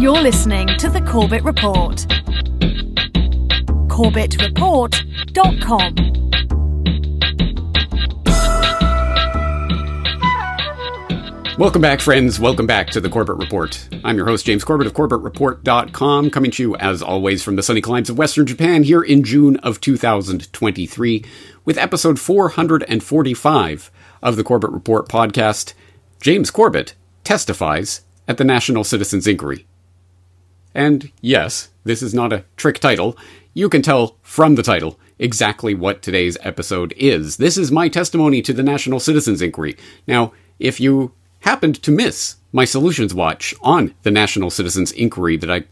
You're listening to the Corbett Report. CorbettReport.com. Welcome back, friends. Welcome back to the Corbett Report. I'm your host, James Corbett of CorbettReport.com, coming to you, as always, from the sunny climes of Western Japan here in June of 2023 with episode 445 of the Corbett Report podcast. James Corbett testifies at the National Citizens Inquiry. And yes, this is not a trick title. You can tell from the title exactly what today's episode is. This is my testimony to the National Citizens Inquiry. Now, if you happened to miss my Solutions Watch on the National Citizens Inquiry that I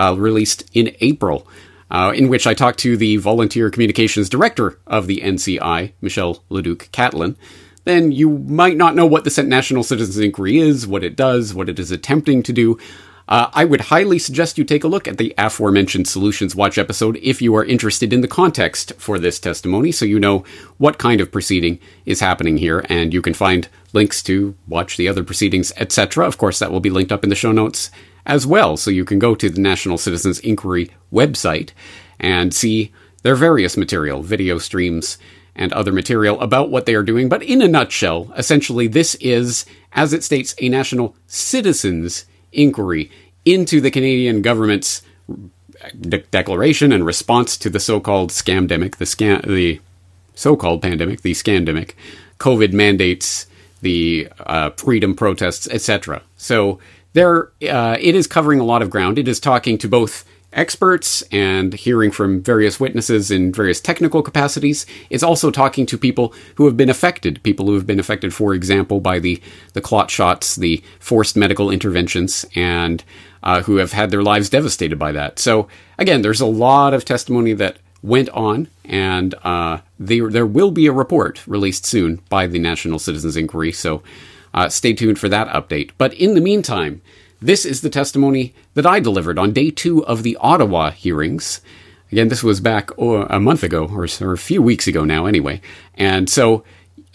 uh, released in April, uh, in which I talked to the Volunteer Communications Director of the NCI, Michelle Leduc Catlin, then you might not know what the National Citizens Inquiry is, what it does, what it is attempting to do. Uh, I would highly suggest you take a look at the aforementioned Solutions Watch episode if you are interested in the context for this testimony, so you know what kind of proceeding is happening here, and you can find links to watch the other proceedings, etc. Of course, that will be linked up in the show notes as well, so you can go to the National Citizens Inquiry website and see their various material, video streams, and other material about what they are doing. But in a nutshell, essentially, this is, as it states, a national citizens inquiry into the Canadian government's de- declaration and response to the so-called scamdemic, the scam, the so-called pandemic, the scandemic, COVID mandates, the uh, freedom protests, etc. So there, uh, it is covering a lot of ground. It is talking to both experts and hearing from various witnesses in various technical capacities. It's also talking to people who have been affected, people who have been affected, for example, by the, the clot shots, the forced medical interventions, and uh, who have had their lives devastated by that. So, again, there's a lot of testimony that went on, and uh, there, there will be a report released soon by the National Citizens Inquiry. So, uh, stay tuned for that update. But in the meantime, this is the testimony that I delivered on day two of the Ottawa hearings. Again, this was back oh, a month ago, or, or, a few weeks ago now, anyway. And so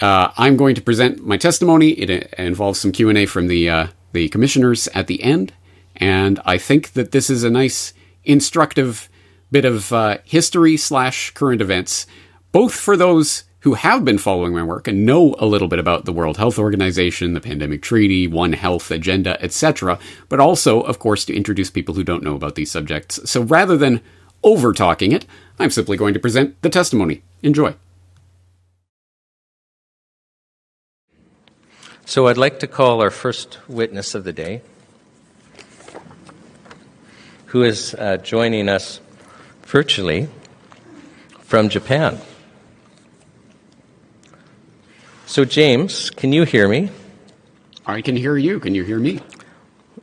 uh, I'm going to present my testimony. It, it involves some Q and A from the uh, the commissioners at the end, and I think that this is a nice, instructive bit of uh, history slash current events, both for those who have been following my work and know a little bit about the World Health Organization, the Pandemic Treaty, One Health Agenda, etc., but also, of course, to introduce people who don't know about these subjects. So rather than over talking it, I'm simply going to present the testimony. Enjoy. So I'd like to call our first witness of the day, who is uh, joining us virtually from Japan. So, James, can you hear me? I can hear you. Can you hear me?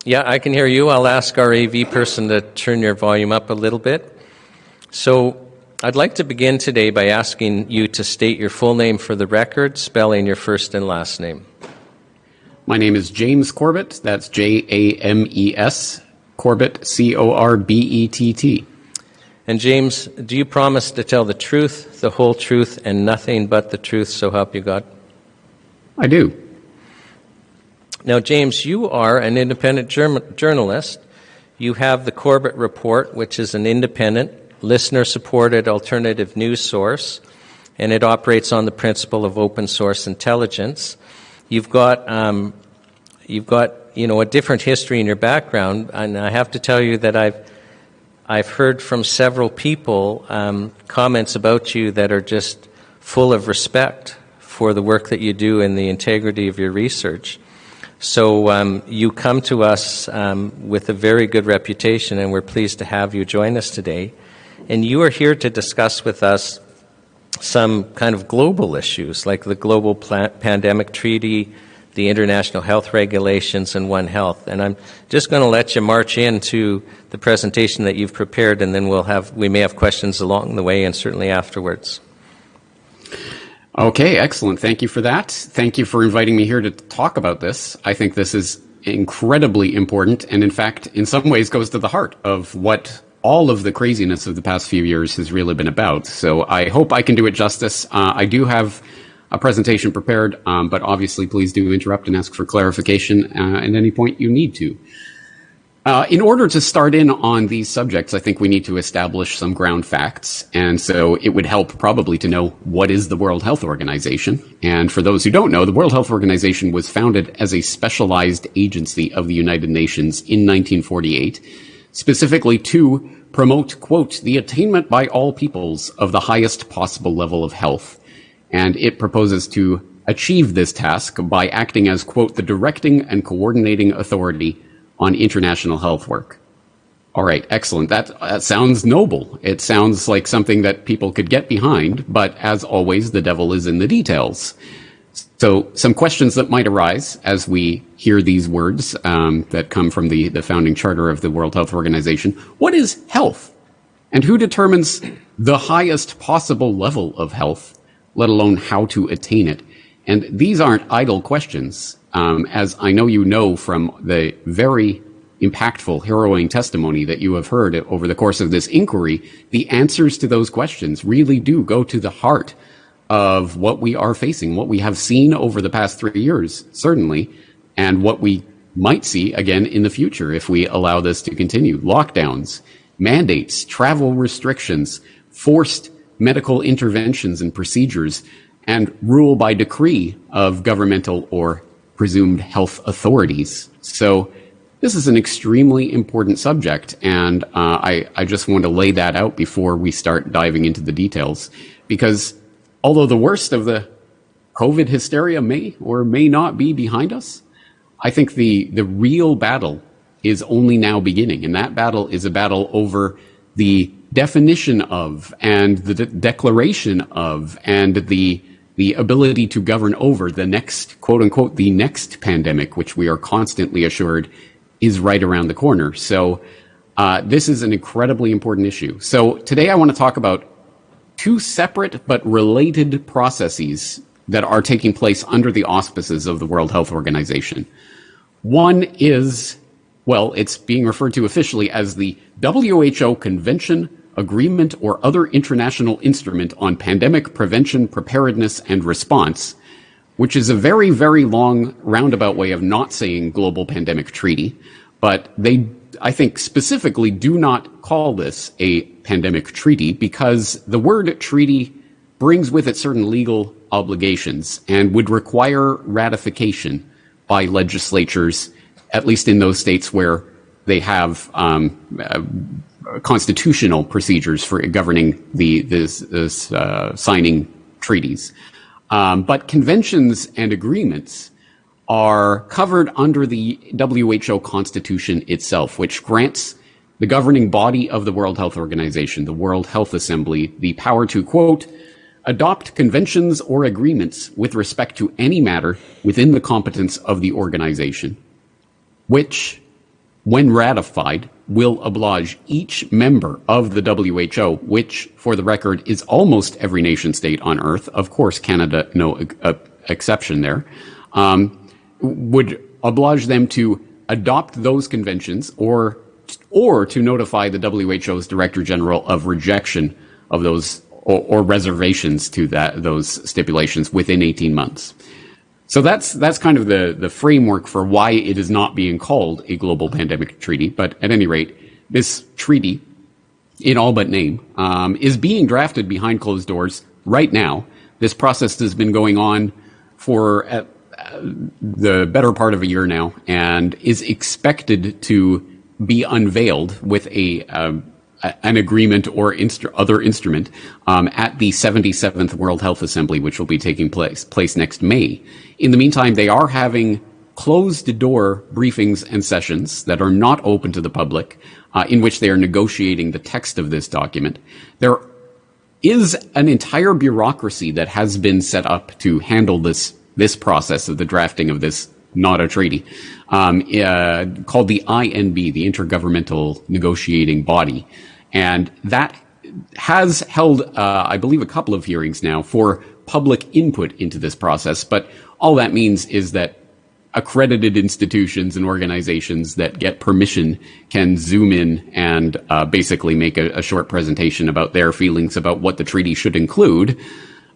Yeah, I can hear you. I'll ask our AV person to turn your volume up a little bit. So, I'd like to begin today by asking you to state your full name for the record, spelling your first and last name. My name is James Corbett. That's J A M E S. Corbett, C O R B E T T. And James, do you promise to tell the truth, the whole truth, and nothing but the truth, so help you God? I do. Now, James, you are an independent journalist. You have the Corbett Report, which is an independent, listener supported alternative news source, and it operates on the principle of open source intelligence. You've got, um, you've got you know, a different history in your background, and I have to tell you that I've, I've heard from several people um, comments about you that are just full of respect for the work that you do and the integrity of your research. So um, you come to us um, with a very good reputation, and we're pleased to have you join us today. And you are here to discuss with us some kind of global issues like the Global Pandemic Treaty, the International Health Regulations, and One Health. And I'm just going to let you march into the presentation that you've prepared, and then we'll have we may have questions along the way and certainly afterwards. Okay, excellent. Thank you for that. Thank you for inviting me here to talk about this. I think this is incredibly important and in fact in some ways goes to the heart of what all of the craziness of the past few years has really been about. So I hope I can do it justice. Uh, I do have a presentation prepared, um, but obviously please do interrupt and ask for clarification uh, at any point you need to. Uh, in order to start in on these subjects, I think we need to establish some ground facts. And so it would help probably to know what is the World Health Organization. And for those who don't know, the World Health Organization was founded as a specialized agency of the United Nations in 1948, specifically to promote, quote, the attainment by all peoples of the highest possible level of health. And it proposes to achieve this task by acting as, quote, the directing and coordinating authority on international health work. All right, excellent. That, that, sounds noble. It sounds like something that people could get behind, but as always, the devil is in the details. So, some questions that might arise as we hear these words um, that come from the, the founding charter of the World Health Organization. What is health? And who determines the highest possible level of health, let alone how to attain it? And these aren't idle questions um, as I know you know from the very impactful, harrowing testimony that you have heard over the course of this inquiry, the answers to those questions really do go to the heart of what we are facing, what we have seen over the past three years, certainly, and what we might see again in the future if we allow this to continue. Lockdowns, mandates, travel restrictions, forced medical interventions and procedures, and rule by decree of governmental or presumed health authorities. So this is an extremely important subject, and uh, I, I just want to lay that out before we start diving into the details. Because although the worst of the COVID hysteria may or may not be behind us, I think the, the real battle is only now beginning. And that battle is a battle over the definition of and the de- declaration of and the the ability to govern over the next, quote unquote, the next pandemic, which we are constantly assured is right around the corner. So, uh, this is an incredibly important issue. So, today I want to talk about two separate but related processes that are taking place under the auspices of the World Health Organization. One is, well, it's being referred to officially as the WHO Convention agreement, or other international instrument on pandemic prevention, preparedness, and response, which is a very, very long roundabout way of not saying global pandemic treaty. But they, I think, specifically do not call this a pandemic treaty because the word treaty brings with it certain legal obligations and would require ratification by legislatures, at least in those states where they have um, uh, constitutional procedures for governing the this, this uh, signing treaties. Um, but conventions and agreements are covered under the WHO Constitution itself, which grants the governing body of the World Health Organization, the World Health Assembly, the power to quote adopt conventions or agreements with respect to any matter within the competence of the organization, which, when ratified, will oblige each member of the WHO, which, for the record, is almost every nation state on Earth. Of course, Canada, no uh, exception there. Um, would oblige them to adopt those conventions or or to notify the WHO's Director General of rejection of those or, or reservations to that those stipulations within 18 months. So that's that's kind of the the framework for why it is not being called a global pandemic treaty. But at any rate, this treaty, in all but name, um, is being drafted behind closed doors right now. This process has been going on for uh, the better part of a year now, and is expected to be unveiled with a um, an agreement or instru- other instrument um, at the 77th World Health Assembly, which will be taking place place next May. In the meantime, they are having closed door briefings and sessions that are not open to the public, uh, in which they are negotiating the text of this document. There is an entire bureaucracy that has been set up to handle this this process of the drafting of this not a treaty, um, uh, called the INB, the Intergovernmental Negotiating Body. And that has held, uh, I believe, a couple of hearings now for public input into this process. But all that means is that accredited institutions and organizations that get permission can zoom in and uh, basically make a, a, short presentation about their feelings about what the treaty should include.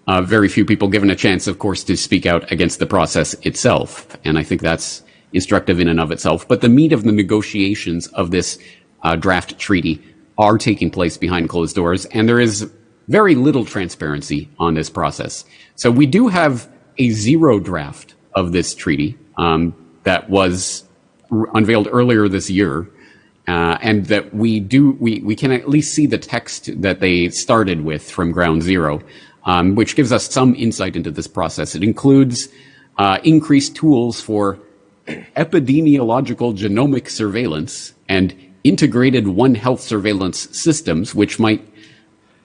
Uh, very few people given a chance, of course, to speak out against the process itself. And I think that's instructive in and of itself. But the meat of the negotiations of this uh, draft treaty are taking place behind closed doors, and there is very little transparency on this process. So we do have a zero draft of this treaty um, that was r- unveiled earlier this year. Uh, and that we do, we, we can at least see the text that they started with from ground zero, um, which gives us some insight into this process. It includes uh, increased tools for epidemiological genomic surveillance and integrated One Health surveillance systems, which might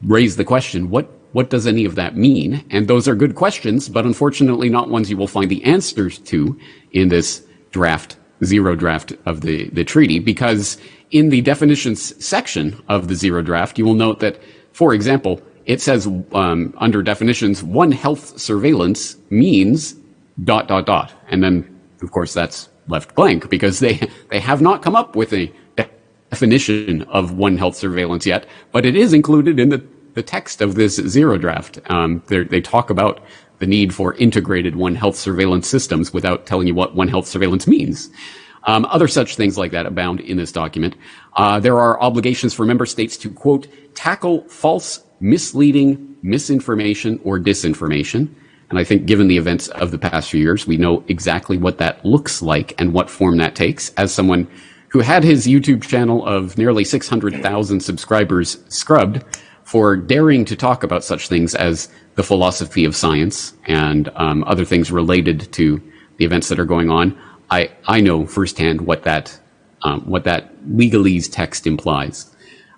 raise the question, what, what does any of that mean? And those are good questions, but unfortunately not ones you will find the answers to in this draft, zero draft of the, the treaty, because in the definitions section of the zero draft, you will note that, for example, it says um, under definitions, one health surveillance means dot dot dot, and then of course that's left blank because they they have not come up with a definition of One Health surveillance yet, but it is included in the, the text of this zero draft. Um, they talk about the need for integrated One Health surveillance systems without telling you what One Health surveillance means. Um, other such things like that abound in this document. Uh, there are obligations for member states to quote tackle false, misleading, misinformation, or disinformation. And I think given the events of the past few years, we know exactly what that looks like and what form that takes. As someone who had his YouTube channel of nearly 600,000 subscribers scrubbed for daring to talk about such things as the philosophy of science and um, other things related to the events that are going on. I, I know firsthand what that um, what that legalese text implies.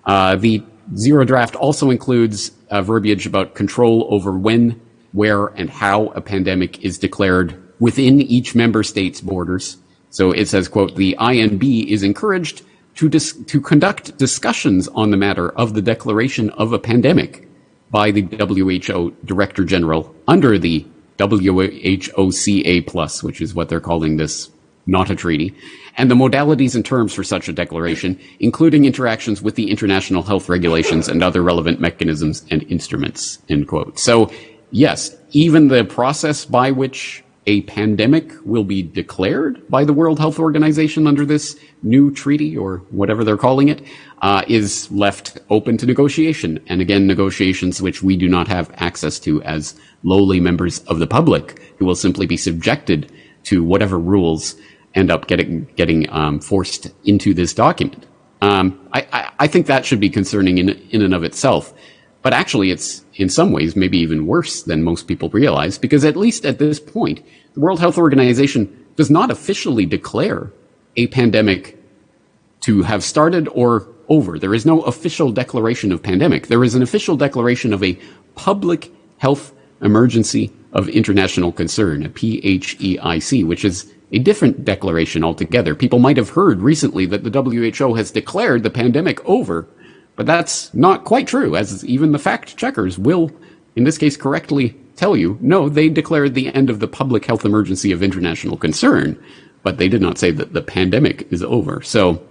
Uh, the zero draft also includes uh, verbiage about control over when, where, and how a pandemic is declared within each member state's borders so it says, quote, the INB is encouraged to, dis- to conduct discussions on the matter of the declaration of a pandemic by the WHO Director General under the WHOCA plus, which is what they're calling this not a treaty, and the modalities and terms for such a declaration, including interactions with the international health regulations and other relevant mechanisms and instruments, end quote. So yes, even the process by which a pandemic will be declared by the World Health Organization under this new treaty or whatever they're calling it, uh, is left open to negotiation. And again, negotiations which we do not have access to as lowly members of the public who will simply be subjected to whatever rules end up getting, getting um, forced into this document. Um, I, I, I think that should be concerning in, in and of itself. But actually, it's in some ways maybe even worse than most people realize, because at least at this point, the World Health Organization does not officially declare a pandemic to have started or over. There is no official declaration of pandemic. There is an official declaration of a public health emergency of international concern, a PHEIC, which is a different declaration altogether. People might have heard recently that the WHO has declared the pandemic over, but that's not quite true, as even the fact checkers will, in this case, correctly tell you, no, they declared the end of the public health emergency of international concern, but they did not say that the pandemic is over. So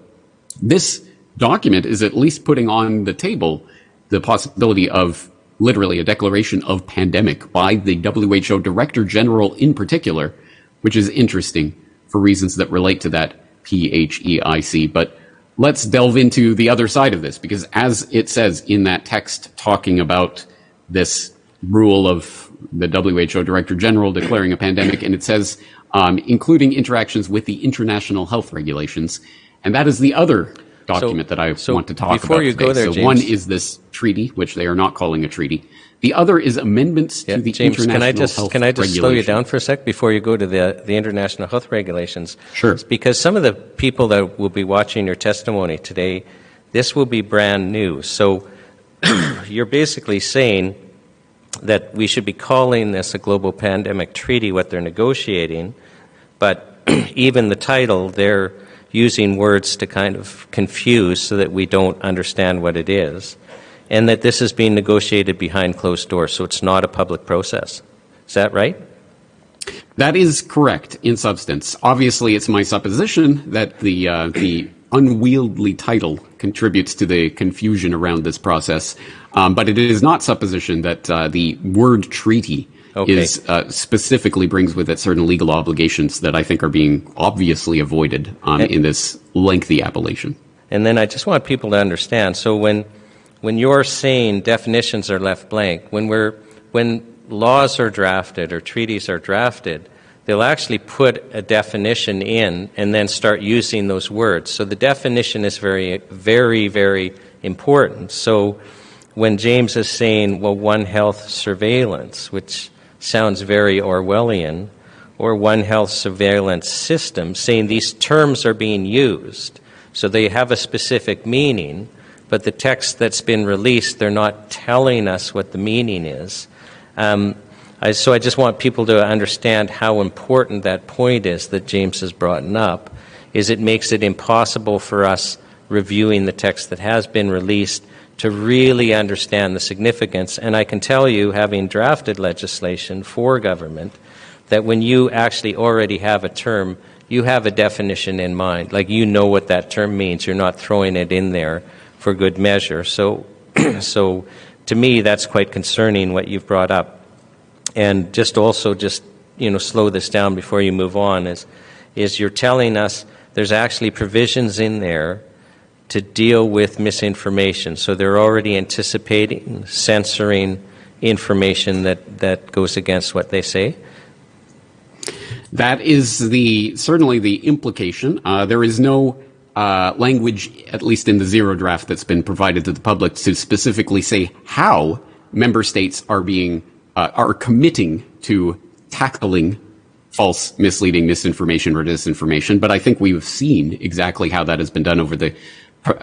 this document is at least putting on the table the possibility of literally a declaration of pandemic by the WHO Director General in particular, which is interesting for reasons that relate to that PHEIC. But let's delve into the other side of this because as it says in that text talking about this rule of the WHO Director General declaring a pandemic, and it says um, including interactions with the international health regulations, and that is the other document so, that I so want to talk before about. Before you today. go there, so James, one is this treaty, which they are not calling a treaty. The other is amendments yeah, to the James, international can I just health can I just slow you down for a sec before you go to the the international health regulations? Sure. It's because some of the people that will be watching your testimony today, this will be brand new. So you're basically saying that we should be calling this a global pandemic treaty, what they're negotiating, but even the title, they're using words to kind of confuse so that we don't understand what it is, and that this is being negotiated behind closed doors, so it's not a public process. Is that right? That is correct in substance. Obviously, it's my supposition that the uh, the unwieldy title contributes to the confusion around this process, um, but it is not supposition that uh, the word treaty okay. is uh, specifically brings with it certain legal obligations that I think are being obviously avoided um, and, in this lengthy appellation. And then I just want people to understand. So when when you're saying definitions are left blank, when we're when laws are drafted or treaties are drafted, they'll actually put a definition in and then start using those words. So the definition is very, very, very important. So when James is saying, well, One Health surveillance, which sounds very Orwellian, or One Health surveillance system, saying these terms are being used. So they have a specific meaning, but the text that's been released, they're not telling us what the meaning is. Um, I, so I just want people to understand how important that point is that James has brought up. Is it makes it impossible for us reviewing the text that has been released to really understand the significance. And I can tell you, having drafted legislation for government, that when you actually already have a term, you have a definition in mind. Like you know what that term means. You're not throwing it in there for good measure. So, so to me, that's quite concerning what you've brought up. And just also, just you know, slow this down before you move on. Is is you're telling us there's actually provisions in there to deal with misinformation. So they're already anticipating censoring information that, that goes against what they say. That is the certainly the implication. Uh, there is no uh, language, at least in the zero draft that's been provided to the public, to specifically say how member states are being uh, are committing to tackling false, misleading misinformation or disinformation. But I think we've seen exactly how that has been done over the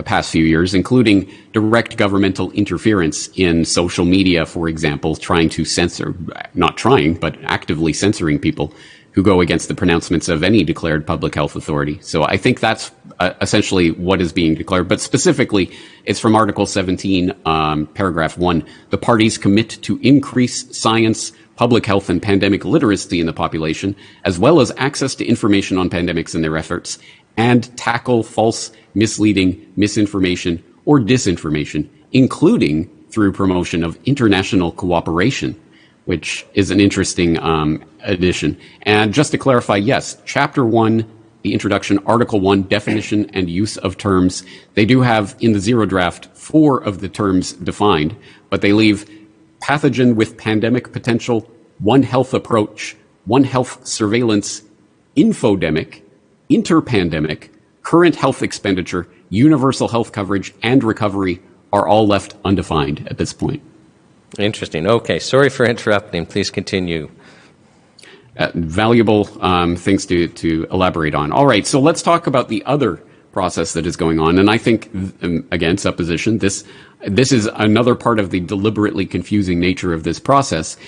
past few years, including direct governmental interference in social media, for example, trying to censor, not trying, but actively censoring people who go against the pronouncements of any declared public health authority. So I think that's uh, essentially what is being declared. But specifically, it's from Article 17, um, paragraph 1. The parties commit to increase science, public health, and pandemic literacy in the population, as well as access to information on pandemics and their efforts, and tackle false misleading, misinformation, or disinformation, including through promotion of international cooperation, which is an interesting um, addition. And just to clarify, yes, Chapter 1, the introduction, Article 1, definition and use of terms, they do have in the zero draft four of the terms defined, but they leave pathogen with pandemic potential, One Health approach, One Health surveillance, infodemic, interpandemic, current health expenditure, universal health coverage, and recovery are all left undefined at this point. Interesting. Okay, sorry for interrupting. Please continue. Uh, valuable um, things to, to elaborate on. All right, so let's talk about the other process that is going on. And I think, um, again, supposition, this, this is another part of the deliberately confusing nature of this process.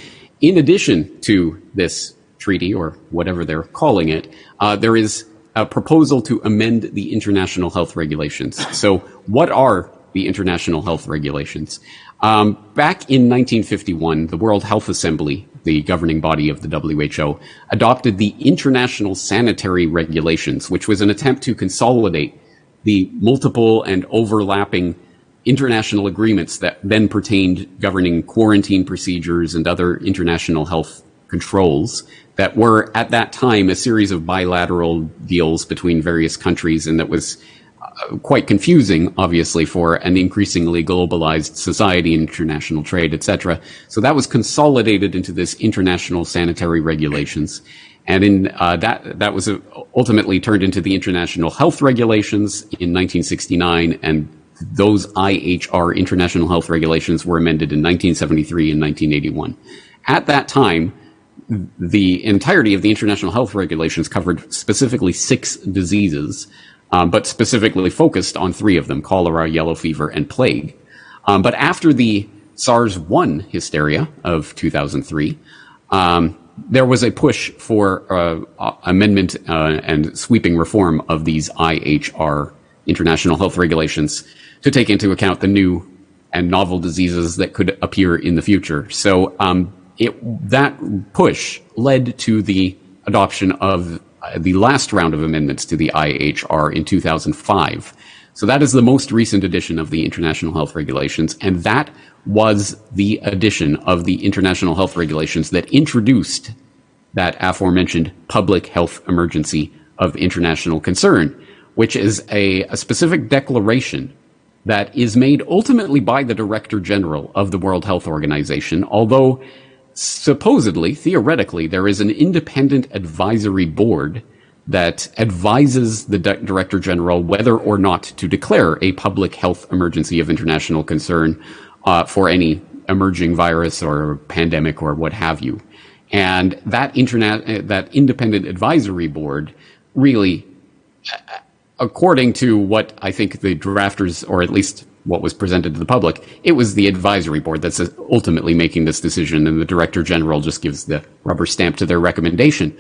In addition to this treaty, or whatever they're calling it, uh, there is a proposal to amend the international health regulations. So, what are the international health regulations? Um, back in 1951, the World Health Assembly, the governing body of the WHO, adopted the International Sanitary Regulations, which was an attempt to consolidate the multiple and overlapping international agreements that then pertained governing quarantine procedures and other international health controls that were at that time a series of bilateral deals between various countries and that was quite confusing, obviously, for an increasingly globalized society, international trade, etc. So that was consolidated into this international sanitary regulations, and in uh, that that was uh, ultimately turned into the international health regulations in 1969, and those IHR international health regulations were amended in 1973 and 1981. At that time, the entirety of the international health regulations covered specifically six diseases, um, but specifically focused on three of them cholera, yellow fever, and plague. Um, but after the SARS 1 hysteria of 2003, um, there was a push for uh, amendment uh, and sweeping reform of these IHR international health regulations to take into account the new and novel diseases that could appear in the future. So um, it, that push led to the adoption of uh, Uh, the last round of amendments to the IHR in 2005. So that is the most recent edition of the international health regulations. And that was the edition of the international health regulations that introduced that aforementioned public health emergency of international concern, which is a, a specific declaration that is made ultimately by the Director General of the World Health Organization, although supposedly, theoretically, there is an independent advisory board that advises the Director General whether or not to declare a public health emergency of international concern uh, for any emerging virus or pandemic or what have you. And that internet, that independent advisory board really according to what I think the drafters, or at least what was presented to the public, it was the advisory board that's ultimately making this decision, and the director general just gives the rubber stamp to their recommendation.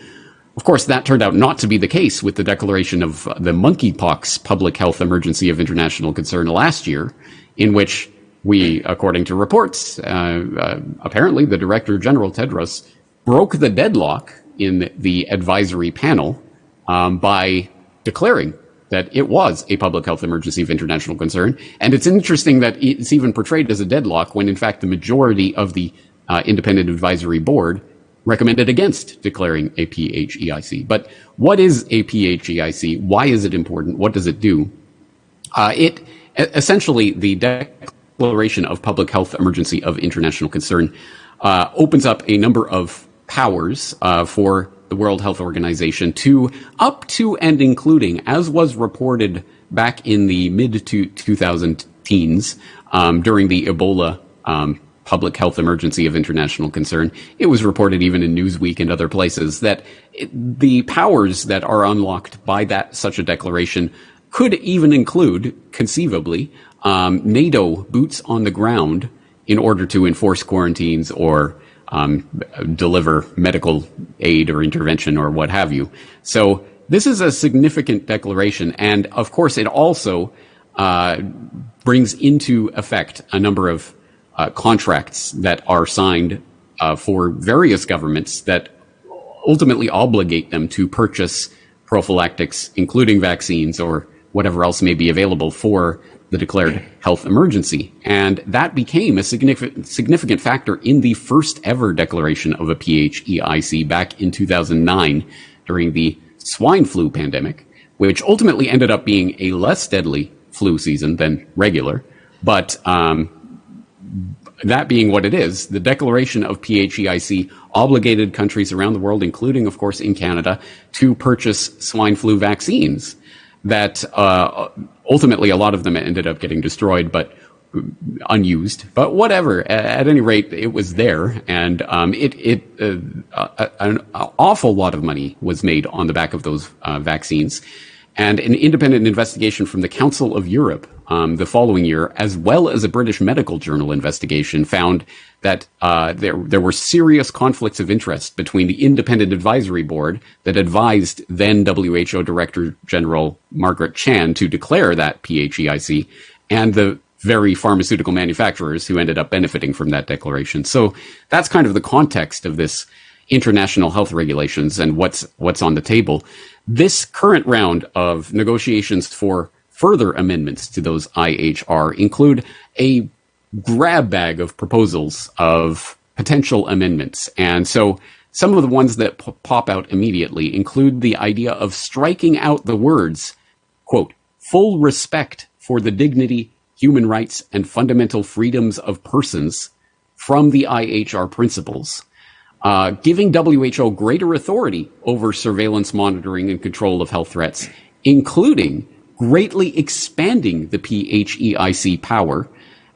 Of course, that turned out not to be the case with the declaration of the monkeypox public health emergency of international concern last year, in which we, according to reports, uh, uh, apparently the director general Tedros broke the deadlock in the advisory panel um, by declaring that it was a public health emergency of international concern. And it's interesting that it's even portrayed as a deadlock when, in fact, the majority of the uh, independent advisory board recommended against declaring a PHEIC. But what is a PHEIC? Why is it important? What does it do? Uh, it essentially the declaration of public health emergency of international concern uh, opens up a number of powers uh, for the World Health Organization to up to and including, as was reported back in the mid to 2000 teens um, during the Ebola um, public health emergency of international concern. It was reported even in Newsweek and other places that it, the powers that are unlocked by that such a declaration could even include, conceivably, um, NATO boots on the ground in order to enforce quarantines or um, deliver medical aid or intervention or what have you. So this is a significant declaration, and of course, it also uh, brings into effect a number of uh, contracts that are signed uh, for various governments that ultimately obligate them to purchase prophylactics, including vaccines or whatever else may be available for the declared health emergency. And that became a significant, significant factor in the first ever declaration of a PHEIC back in 2009 during the swine flu pandemic, which ultimately ended up being a less deadly flu season than regular. But um, that being what it is, the declaration of PHEIC obligated countries around the world, including, of course, in Canada, to purchase swine flu vaccines that uh, ultimately a lot of them ended up getting destroyed, but unused. But whatever. At, any rate, it was there, and um, it it uh, an awful lot of money was made on the back of those uh, vaccines. And an independent investigation from the Council of Europe um, the following year, as well as a British medical journal investigation, found that uh, there there were serious conflicts of interest between the independent advisory board that advised then WHO Director General Margaret Chan to declare that PHEIC and the very pharmaceutical manufacturers who ended up benefiting from that declaration. So that's kind of the context of this international health regulations and what's what's on the table. This current round of negotiations for further amendments to those IHR include a grab bag of proposals of potential amendments. And so some of the ones that p- pop out immediately include the idea of striking out the words, quote, full respect for the dignity, human rights, and fundamental freedoms of persons from the IHR principles uh, giving WHO greater authority over surveillance, monitoring, and control of health threats, including greatly expanding the PHEIC power,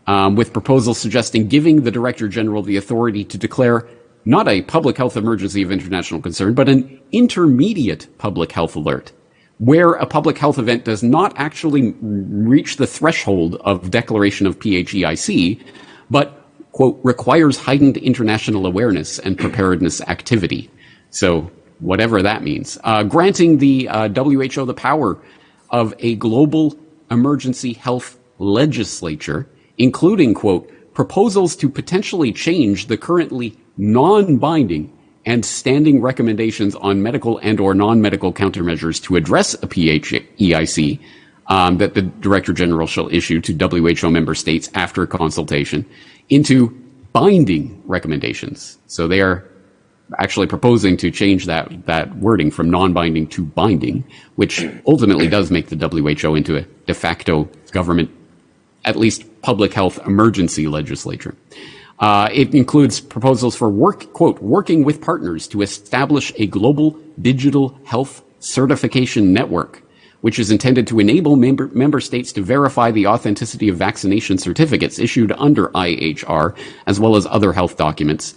um, with proposals suggesting giving the Director General the authority to declare not a public health emergency of international concern, but an intermediate public health alert, where a public health event does not actually reach the threshold of declaration of PHEIC, but quote, requires heightened international awareness and preparedness activity. So, whatever that means. Uh, granting the uh, WHO the power of a global emergency health legislature, including, quote, proposals to potentially change the currently non-binding and standing recommendations on medical and or non-medical countermeasures to address a PHEIC um, that the Director General shall issue to WHO member states after consultation into binding recommendations. So they are actually proposing to change that, that wording from non-binding to binding, which ultimately does make the WHO into a de facto government, at least public health emergency legislature. Uh, it includes proposals for work, quote, working with partners to establish a global digital health certification network, which is intended to enable member, member states to verify the authenticity of vaccination certificates issued under IHR, as well as other health documents,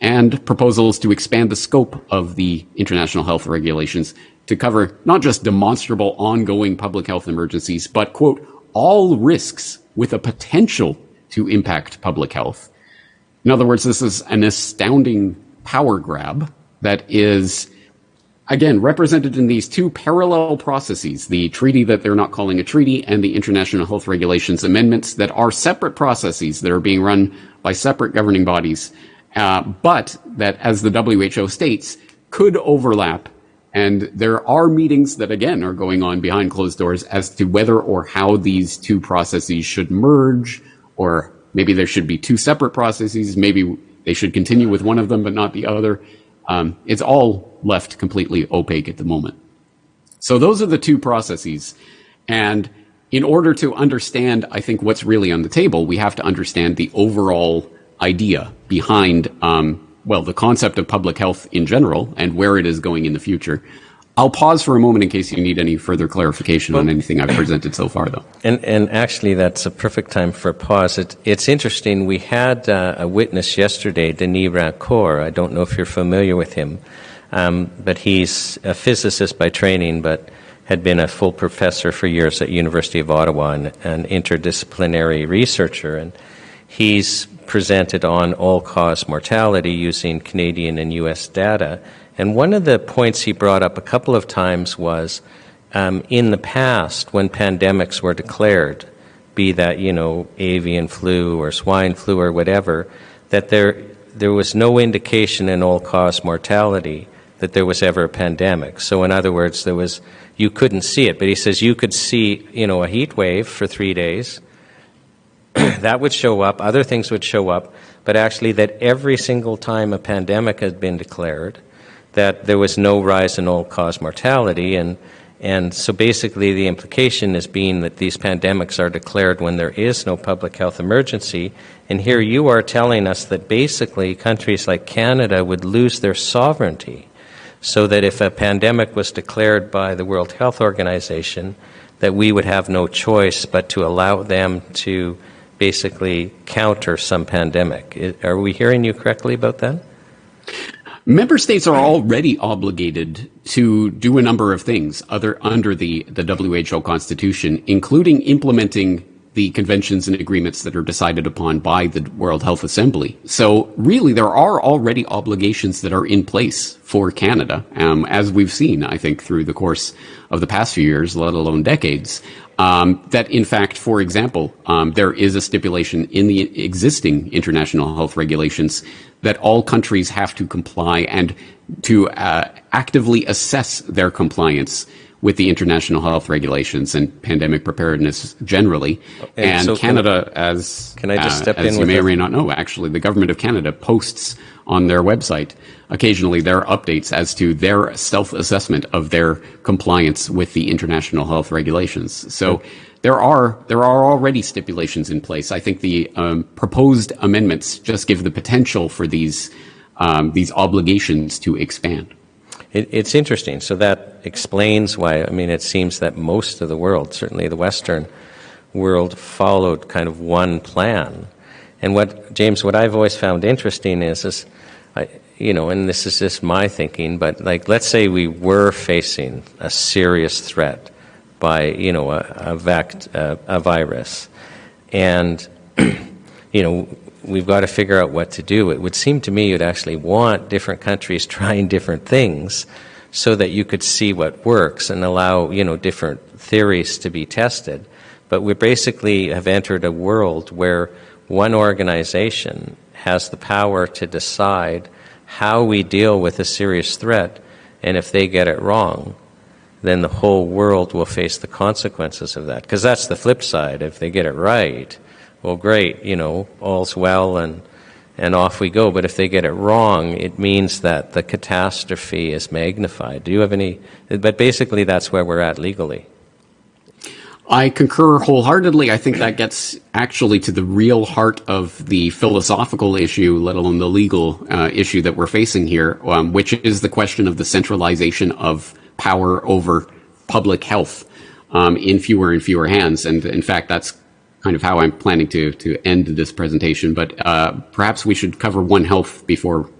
and proposals to expand the scope of the international health regulations to cover not just demonstrable ongoing public health emergencies, but, quote, all risks with a potential to impact public health. In other words, this is an astounding power grab that is, again, represented in these two parallel processes the treaty that they're not calling a treaty and the International Health Regulations amendments that are separate processes that are being run by separate governing bodies, uh, but that, as the WHO states, could overlap. And there are meetings that, again, are going on behind closed doors as to whether or how these two processes should merge or Maybe there should be two separate processes. Maybe they should continue with one of them but not the other. Um, it's all left completely opaque at the moment. So those are the two processes. And in order to understand, I think, what's really on the table, we have to understand the overall idea behind, um, well, the concept of public health in general and where it is going in the future. I'll pause for a moment in case you need any further clarification on anything I've presented so far, though. And, and actually, that's a perfect time for a pause. It, it's interesting. We had uh, a witness yesterday, Denis Rancourt. I don't know if you're familiar with him, um, but he's a physicist by training, but had been a full professor for years at University of Ottawa and an interdisciplinary researcher. And he's presented on all-cause mortality using Canadian and U.S. data and one of the points he brought up a couple of times was um, in the past, when pandemics were declared, be that, you know, avian flu or swine flu or whatever, that there, there was no indication in all cause mortality that there was ever a pandemic. So, in other words, there was, you couldn't see it. But he says you could see, you know, a heat wave for three days. that would show up, other things would show up, but actually, that every single time a pandemic had been declared, that there was no rise in all cause mortality. And, and so basically, the implication is being that these pandemics are declared when there is no public health emergency. And here you are telling us that basically countries like Canada would lose their sovereignty. So that if a pandemic was declared by the World Health Organization, that we would have no choice but to allow them to basically counter some pandemic. Are we hearing you correctly about that? Member states are already obligated to do a number of things other under the, the WHO Constitution, including implementing the conventions and agreements that are decided upon by the World Health Assembly. So really, there are already obligations that are in place for Canada, um, as we've seen, I think, through the course of the past few years, let alone decades. Um, that in fact, for example, um, there is a stipulation in the existing international health regulations that all countries have to comply and to uh, actively assess their compliance with the international health regulations and pandemic preparedness generally. And, and so Canada, can, as can I just step uh, as in? You may or may not know, actually, the government of Canada posts on their website occasionally there are updates as to their self-assessment of their compliance with the international health regulations. So there are there are already stipulations in place. I think the um, proposed amendments just give the potential for these um, these obligations to expand. It, it's interesting. So that explains why. I mean, it seems that most of the world, certainly the Western world, followed kind of one plan. And what James, what I've always found interesting is, is I, you know, and this is just my thinking, but like, let's say we were facing a serious threat by, you know, a, a, a, a virus, and, you know, we've got to figure out what to do. It would seem to me you'd actually want different countries trying different things so that you could see what works and allow, you know, different theories to be tested. But we basically have entered a world where one organization has the power to decide how we deal with a serious threat, and if they get it wrong, then the whole world will face the consequences of that. Because that's the flip side. If they get it right, well, great, you know, all's well and, and off we go. But if they get it wrong, it means that the catastrophe is magnified. Do you have any? But basically, that's where we're at legally. I concur wholeheartedly. I think that gets actually to the real heart of the philosophical issue, let alone the legal uh, issue that we're facing here, um, which is the question of the centralization of power over public health um, in fewer and fewer hands. And in fact, that's kind of how I'm planning to to end this presentation. But uh, perhaps we should cover One Health before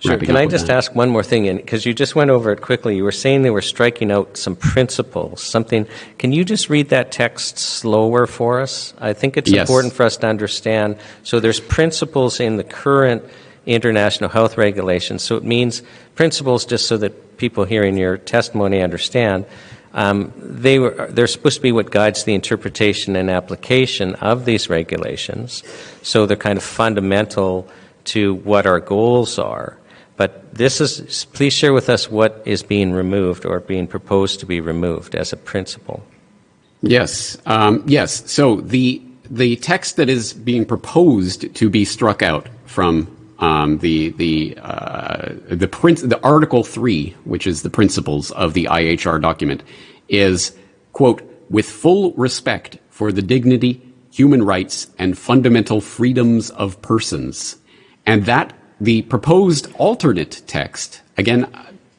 Sure. Can I just that. ask one more thing? Because you just went over it quickly. You were saying they were striking out some principles, something. Can you just read that text slower for us? I think it's yes. important for us to understand. So there's principles in the current international health regulations. So it means principles just so that people hearing your testimony understand. Um, they were, they're supposed to be what guides the interpretation and application of these regulations. So they're kind of fundamental to what our goals are. But this is, please share with us what is being removed or being proposed to be removed as a principle. Yes, um, yes. So the the text that is being proposed to be struck out from um, the the uh, the the Article Three, which is the principles of the IHR document, is quote with full respect for the dignity, human rights, and fundamental freedoms of persons, and that the proposed alternate text, again,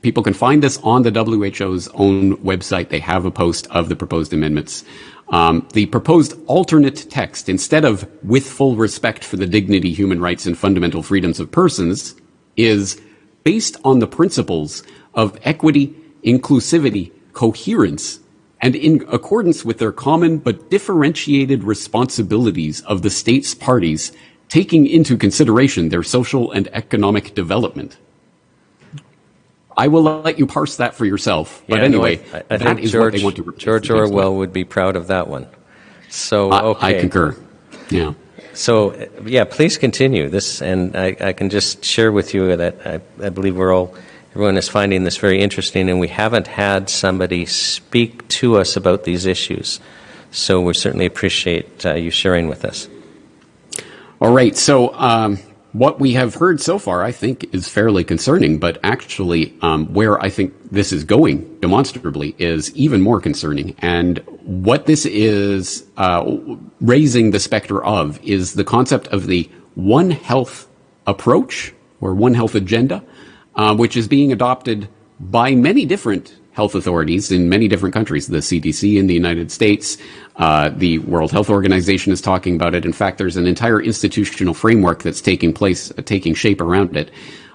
people can find this on the WHO's own website. They have a post of the proposed amendments. Um, the proposed alternate text, instead of with full respect for the dignity, human rights, and fundamental freedoms of persons, is based on the principles of equity, inclusivity, coherence, and in accordance with their common but differentiated responsibilities of the state's parties taking into consideration their social and economic development. I will let you parse that for yourself. But anyway, I, I that is George, what they want to George Orwell would be proud of that one. So okay. I, I concur. Yeah. So yeah, please continue this, and I, I can just share with you that I, I, believe we're all everyone is finding this very interesting, and we haven't had somebody speak to us about these issues. So we certainly appreciate uh, you sharing with us. All right. So, um, what we have heard so far, I think, is fairly concerning, but actually, um, where I think this is going demonstrably is even more concerning. And what this is uh, raising the specter of is the concept of the One Health approach or One Health agenda, uh, which is being adopted by many different health authorities in many different countries. The CDC in the United States, uh, the World Health Organization is talking about it. In fact, there's an entire institutional framework that's taking place, uh, taking shape around it.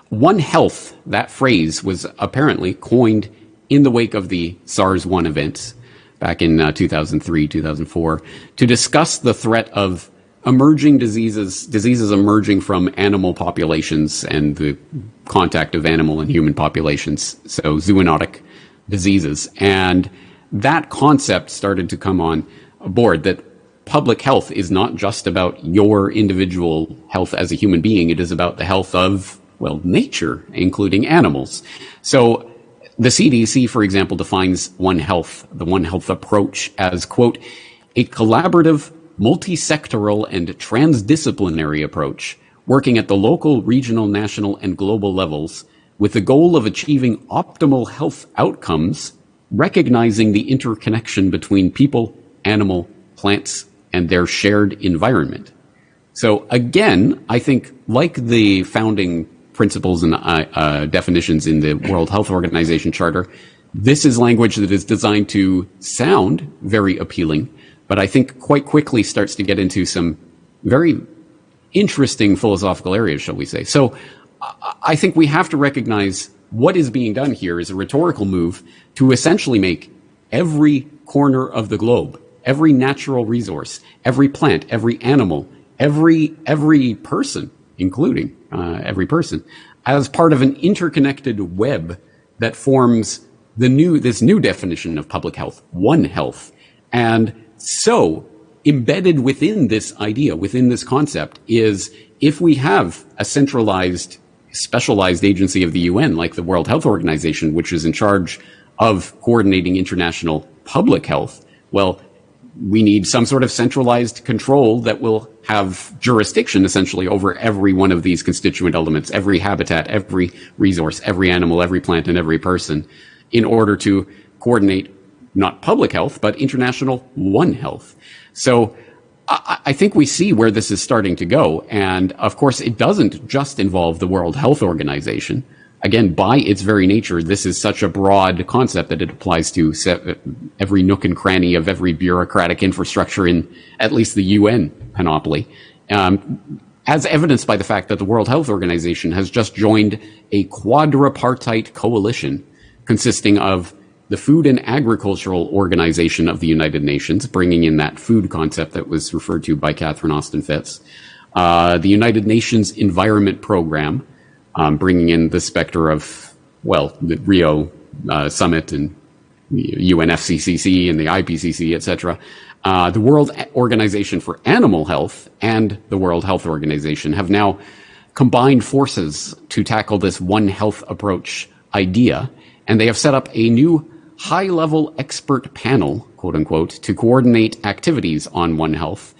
One Health, that phrase was apparently coined in the wake of the SARS-1 events back in uh, 2003, 2004, to discuss the threat of emerging diseases, diseases emerging from animal populations and the contact of animal and human populations. So zoonotic diseases. And that concept started to come on board that public health is not just about your individual health as a human being. It is about the health of, well, nature, including animals. So the CDC, for example, defines One Health, the One Health approach as, quote, a collaborative, multi-sectoral and transdisciplinary approach working at the local, regional, national, and global levels with the goal of achieving optimal health outcomes, recognizing the interconnection between people, animal, plants, and their shared environment. So again, I think like the founding principles and uh, uh, definitions in the World Health Organization Charter, this is language that is designed to sound very appealing, but I think quite quickly starts to get into some very interesting philosophical areas, shall we say. So I think we have to recognize what is being done here is a rhetorical move to essentially make every corner of the globe, every natural resource, every plant, every animal, every every person, including uh, every person, as part of an interconnected web that forms the new this new definition of public health, one health, and so embedded within this idea, within this concept, is if we have a centralized specialized agency of the UN, like the World Health Organization, which is in charge of coordinating international public health, well, we need some sort of centralized control that will have jurisdiction essentially over every one of these constituent elements, every habitat, every resource, every animal, every plant, and every person in order to coordinate not public health, but international one health. So I, think we see where this is starting to go. And of course, it doesn't just involve the World Health Organization again, by its very nature, this is such a broad concept that it applies to every nook and cranny of every bureaucratic infrastructure in at least the UN panoply. Um, as evidenced by the fact that the World Health Organization has just joined a quadripartite coalition consisting of the Food and Agricultural Organization of the United Nations, bringing in that food concept that was referred to by Catherine Austin Fitts, uh, the United Nations Environment Program, um, bringing in the specter of, well, the Rio uh, Summit and UNFCCC and the IPCC, etc. Uh, the World Organization for Animal Health and the World Health Organization have now combined forces to tackle this One Health approach idea, and they have set up a new high level expert panel, quote unquote, to coordinate activities on One Health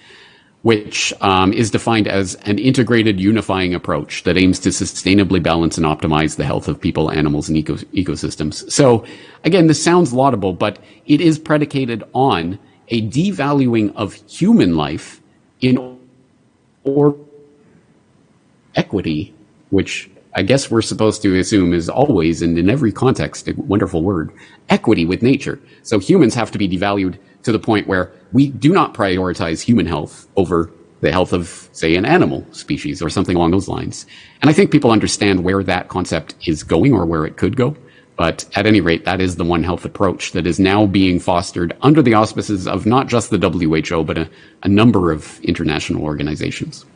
which um, is defined as an integrated unifying approach that aims to sustainably balance and optimize the health of people, animals, and eco- ecosystems. So, again, this sounds laudable, but it is predicated on a devaluing of human life in or equity, which I guess we're supposed to assume is always and in every context a wonderful word, equity with nature. So humans have to be devalued to the point where we do not prioritize human health over the health of, say, an animal species or something along those lines. And I think people understand where that concept is going or where it could go. But at any rate, that is the One Health approach that is now being fostered under the auspices of not just the WHO, but a, a number of international organizations.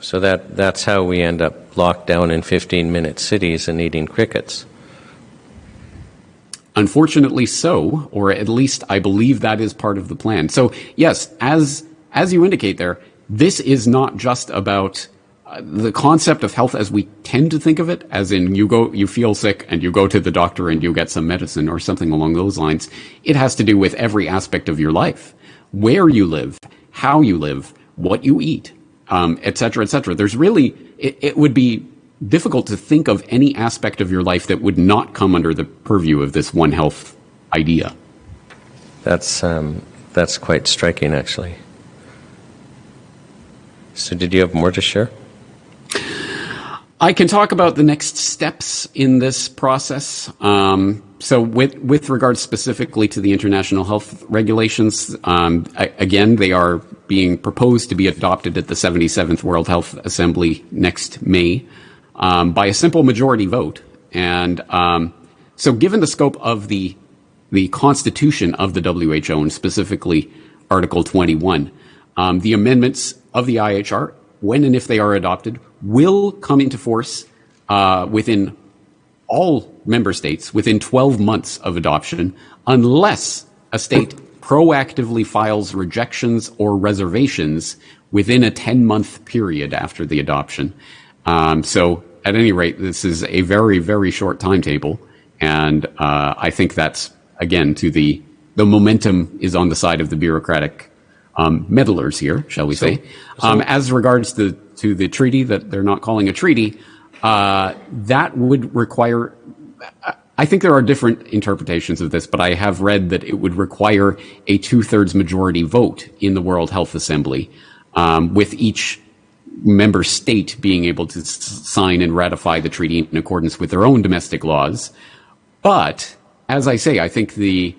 So that, that's how we end up locked down in 15 minute cities and eating crickets. Unfortunately so, or at least I believe that is part of the plan. So yes, as, as you indicate there, this is not just about uh, the concept of health as we tend to think of it, as in you go, you feel sick and you go to the doctor and you get some medicine or something along those lines. It has to do with every aspect of your life, where you live, how you live, what you eat, um, et cetera, et cetera. There's really, it, it would be difficult to think of any aspect of your life that would not come under the purview of this One Health idea. That's um, that's quite striking, actually. So, did you have more to share? I can talk about the next steps in this process. Um, so, with with regards specifically to the international health regulations, um, I, again, they are being proposed to be adopted at the 77th World Health Assembly next May um, by a simple majority vote. And um, so, given the scope of the the constitution of the WHO, and specifically Article 21, um, the amendments of the IHR, when and if they are adopted, will come into force uh, within all member states within 12 months of adoption, unless a state proactively files rejections or reservations within a 10 month period after the adoption. Um, so at any rate, this is a very, very short timetable. And uh, I think that's, again, to the, the momentum is on the side of the bureaucratic um, meddlers here, shall we so, say. So, um, as regards to, to the treaty that they're not calling a treaty, that would require. I think there are different interpretations of this, but I have read that it would require a two thirds majority vote in the World Health Assembly, um, with each member state being able to sign and ratify the treaty in accordance with their own domestic laws. But as I say, I think the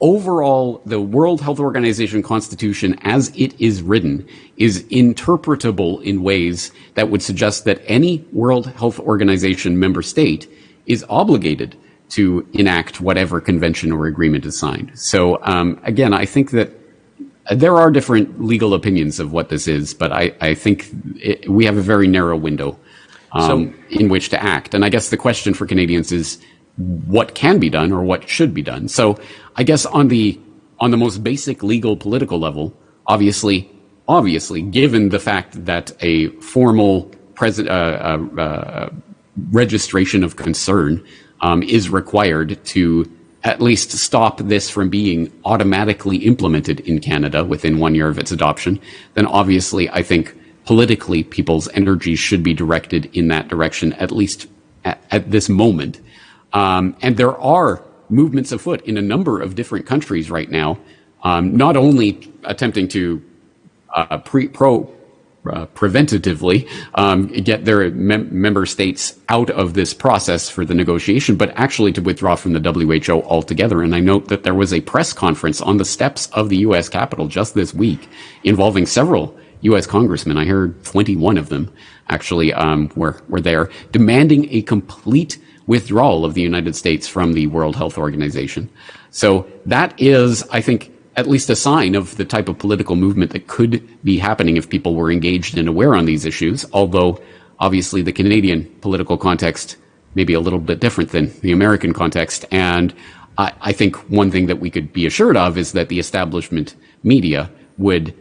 overall, the World Health Organization Constitution, as it is written, is interpretable in ways that would suggest that any World Health Organization member state is obligated to enact whatever convention or agreement is signed. So um, again, I think that there are different legal opinions of what this is, but I, I think it, we have a very narrow window um, so, in which to act. And I guess the question for Canadians is what can be done or what should be done. So I guess on the on the most basic legal political level, obviously, obviously, given the fact that a formal present uh, uh, uh, registration of concern um, is required to at least stop this from being automatically implemented in Canada within one year of its adoption, then obviously I think politically people's energies should be directed in that direction, at least at, at this moment. Um, and there are movements afoot in a number of different countries right now, um, not only attempting to uh, pre, pro uh, preventatively um, get their mem- member states out of this process for the negotiation, but actually to withdraw from the WHO altogether. And I note that there was a press conference on the steps of the U.S. Capitol just this week involving several U.S. congressmen. I heard 21 of them actually um, were were there demanding a complete withdrawal of the United States from the World Health Organization. So that is, I think, at least a sign of the type of political movement that could be happening if people were engaged and aware on these issues. Although, obviously, the Canadian political context may be a little bit different than the American context. And I, I think one thing that we could be assured of is that the establishment media would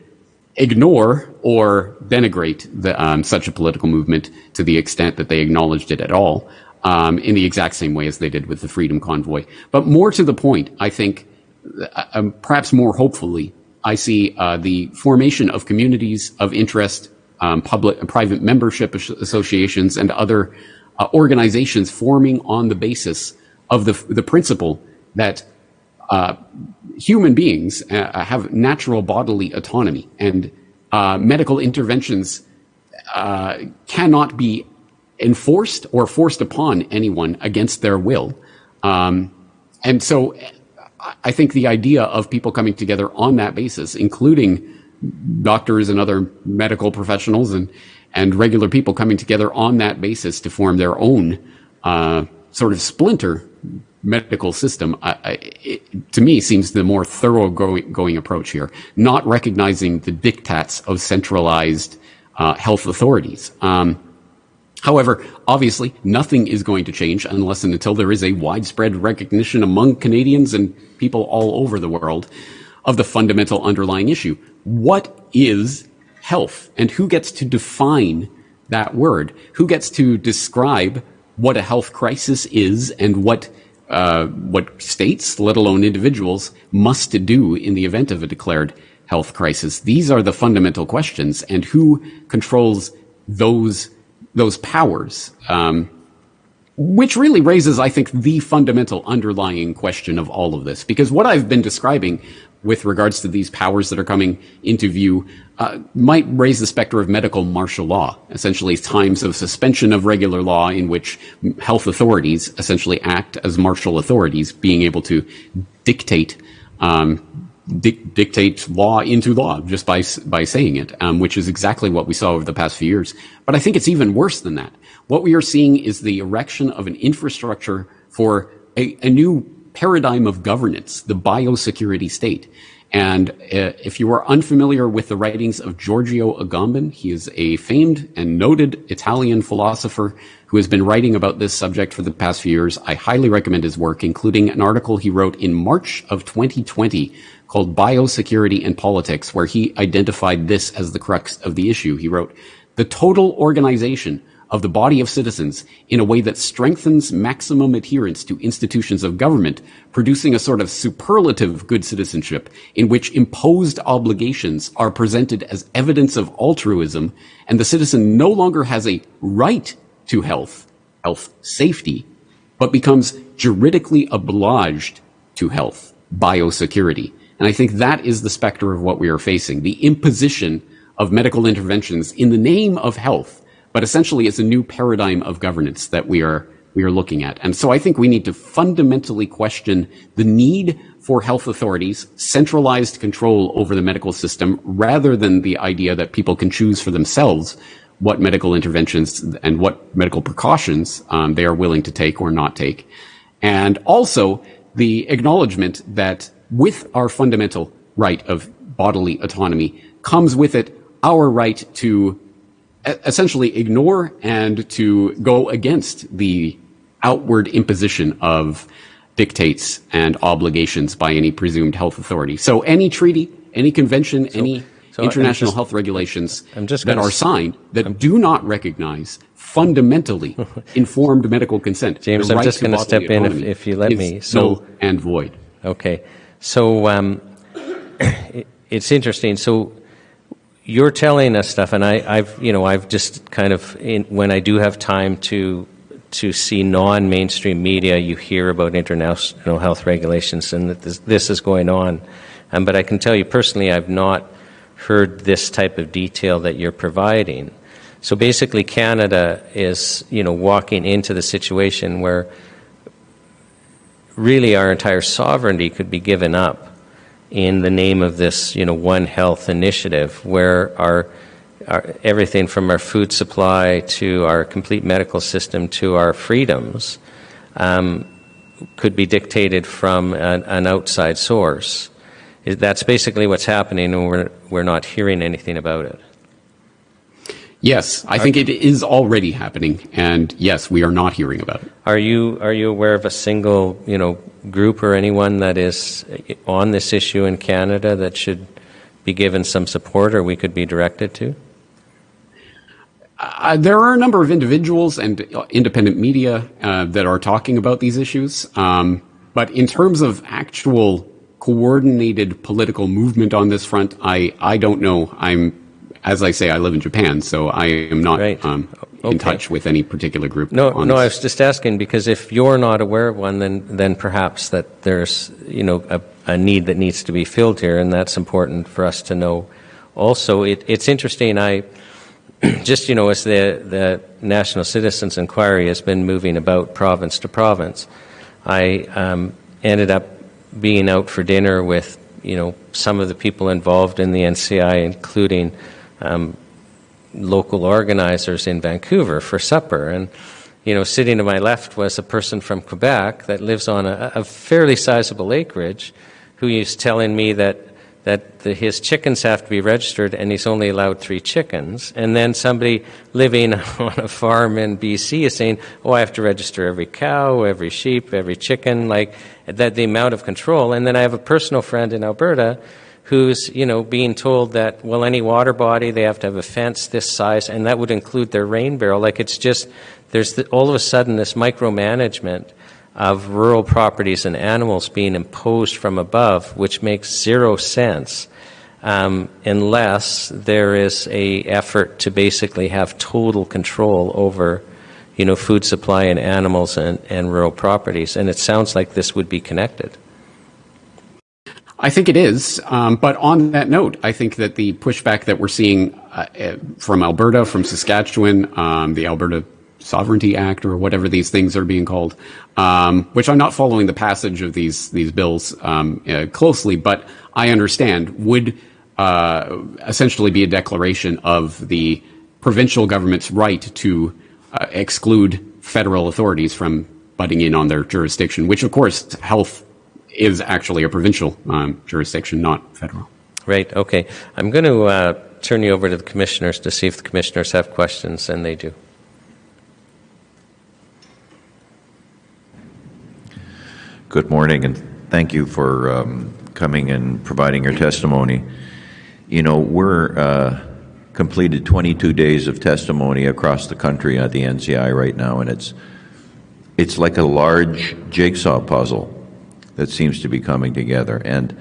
ignore or denigrate the, um, such a political movement to the extent that they acknowledged it at all, um, in the exact same way as they did with the Freedom Convoy. But more to the point, I think uh, um, perhaps more hopefully, I see uh, the formation of communities of interest, um, public and private membership associations, and other uh, organizations forming on the basis of the the principle that uh, human beings uh, have natural bodily autonomy, and uh, medical interventions cannot be enforced or forced upon anyone against their will. Um, and so I think the idea of people coming together on that basis, including doctors and other medical professionals and, and regular people coming together on that basis to form their own uh, sort of splinter medical system, I, I, it, to me, seems the more thorough going, going, approach here, not recognizing the diktats of centralized uh, health authorities. Um, However, obviously, nothing is going to change unless and until there is a widespread recognition among Canadians and people all over the world of the fundamental underlying issue. What is health? And who gets to define that word? Who gets to describe what a health crisis is and what uh, what states, let alone individuals, must do in the event of a declared health crisis? These are the fundamental questions, and who controls those those powers, um, which really raises, I think, the fundamental underlying question of all of this. Because what I've been describing with regards to these powers that are coming into view uh, might raise the specter of medical martial law, essentially times of suspension of regular law in which health authorities essentially act as martial authorities, being able to dictate um, di- dictate law into law just by by saying it, um, which is exactly what we saw over the past few years. But I think it's even worse than that. What we are seeing is the erection of an infrastructure for a, a new paradigm of governance, the biosecurity state. And uh, if you are unfamiliar with the writings of Giorgio Agamben, he is a famed and noted Italian philosopher who has been writing about this subject for the past few years. I highly recommend his work, including an article he wrote in March of 2020 called Biosecurity and Politics, where he identified this as the crux of the issue. He wrote, the total organization of the body of citizens in a way that strengthens maximum adherence to institutions of government, producing a sort of superlative good citizenship in which imposed obligations are presented as evidence of altruism and the citizen no longer has a right to health, health safety, but becomes juridically obliged to health, biosecurity. And I think that is the specter of what we are facing. The imposition of medical interventions in the name of health, but essentially it's a new paradigm of governance that we are, we are looking at. And so I think we need to fundamentally question the need for health authorities, centralized control over the medical system, rather than the idea that people can choose for themselves what medical interventions and what medical precautions um, they are willing to take or not take. And also the acknowledgement that with our fundamental right of bodily autonomy comes with it our right to essentially ignore and to go against the outward imposition of dictates and obligations by any presumed health authority. So any treaty, any convention, so, any So international just- health regulations I'm that are signed that do not recognize fundamentally informed medical consent. James, I'm just to gonna step in if- if you let me. So- and void. Okay, so um, it- it's interesting. So you're telling us stuff, and I, I've you know I've just kind of in, when I do have time to to see non-mainstream media, you hear about international health regulations and that this, this is going on. Um, but I can tell you personally, I've not heard this type of detail that you're providing. So basically, Canada is you know walking into the situation where really our entire sovereignty could be given up in the name of this, you know, One Health initiative, where our, our everything from our food supply to our complete medical system to our freedoms um, could be dictated from an, an outside source. That's basically what's happening, and we're, we're not hearing anything about it. Yes, I think it is already happening, and yes, we are not hearing about it. Are you are you aware of a single you know group or anyone that is on this issue in Canada that should be given some support or we could be directed to? Uh, there are a number of individuals and uh, independent media uh, that are talking about these issues. Um, but in terms of actual coordinated political movement on this front, I, I don't know. I'm, as I say, I live in Japan, so I am not Right. um, Okay. in touch with any particular group. No, no. I was just asking because if you're not aware of one, then then perhaps that there's you know a, a need that needs to be filled here, and that's important for us to know. Also, it, it's interesting. I just you know as the the National Citizens Inquiry has been moving about province to province, I um, ended up being out for dinner with you know some of the people involved in the NCI, including um, local organizers in Vancouver for supper. And, you know, sitting to my left was a person from Quebec that lives on a, a fairly sizable acreage who is telling me that, that the, his chickens have to be registered and he's only allowed three chickens. And then somebody living on a farm in BC is saying, oh, I have to register every cow, every sheep, every chicken, like that the amount of control. And then I have a personal friend in Alberta who's you know being told that well any water body they have to have a fence this size and that would include their rain barrel. Like it's just there's the, all of a sudden this micromanagement of rural properties and animals being imposed from above which makes zero sense um, unless there is a effort to basically have total control over you know food supply and animals and, and rural properties. And it sounds like this would be connected I think it is. Um, but on that note, I think that the pushback that we're seeing uh, uh, from Alberta, from Saskatchewan, um, the Alberta Sovereignty Act, or whatever these things are being called, um, which I'm not following the passage of these these bills uh, closely, but I understand would uh, essentially be a declaration of the provincial government's right to uh, exclude federal authorities from butting in on their jurisdiction, which of course health is actually a provincial um, jurisdiction, not federal. Right, okay. I'm going to uh, turn you over to the commissioners to see if the commissioners have questions, and they do. Good morning, and thank you for um, coming and providing your testimony. You know, we're uh, completed 22 days of testimony across the country at the NCI right now, and it's it's like a large jigsaw puzzle that seems to be coming together. And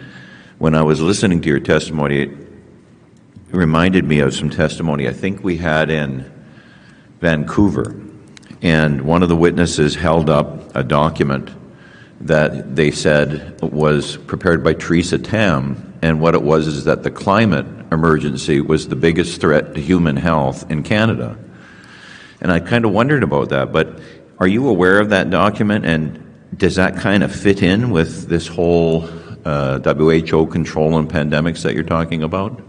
when I was listening to your testimony, it reminded me of some testimony I think we had in Vancouver, and one of the witnesses held up a document that they said was prepared by Theresa Tam, and what it was is that the climate emergency was the biggest threat to human health in Canada. And I kind of wondered about that, but are you aware of that document, and does that kind of fit in with this whole uh, WHO control on pandemics that you're talking about?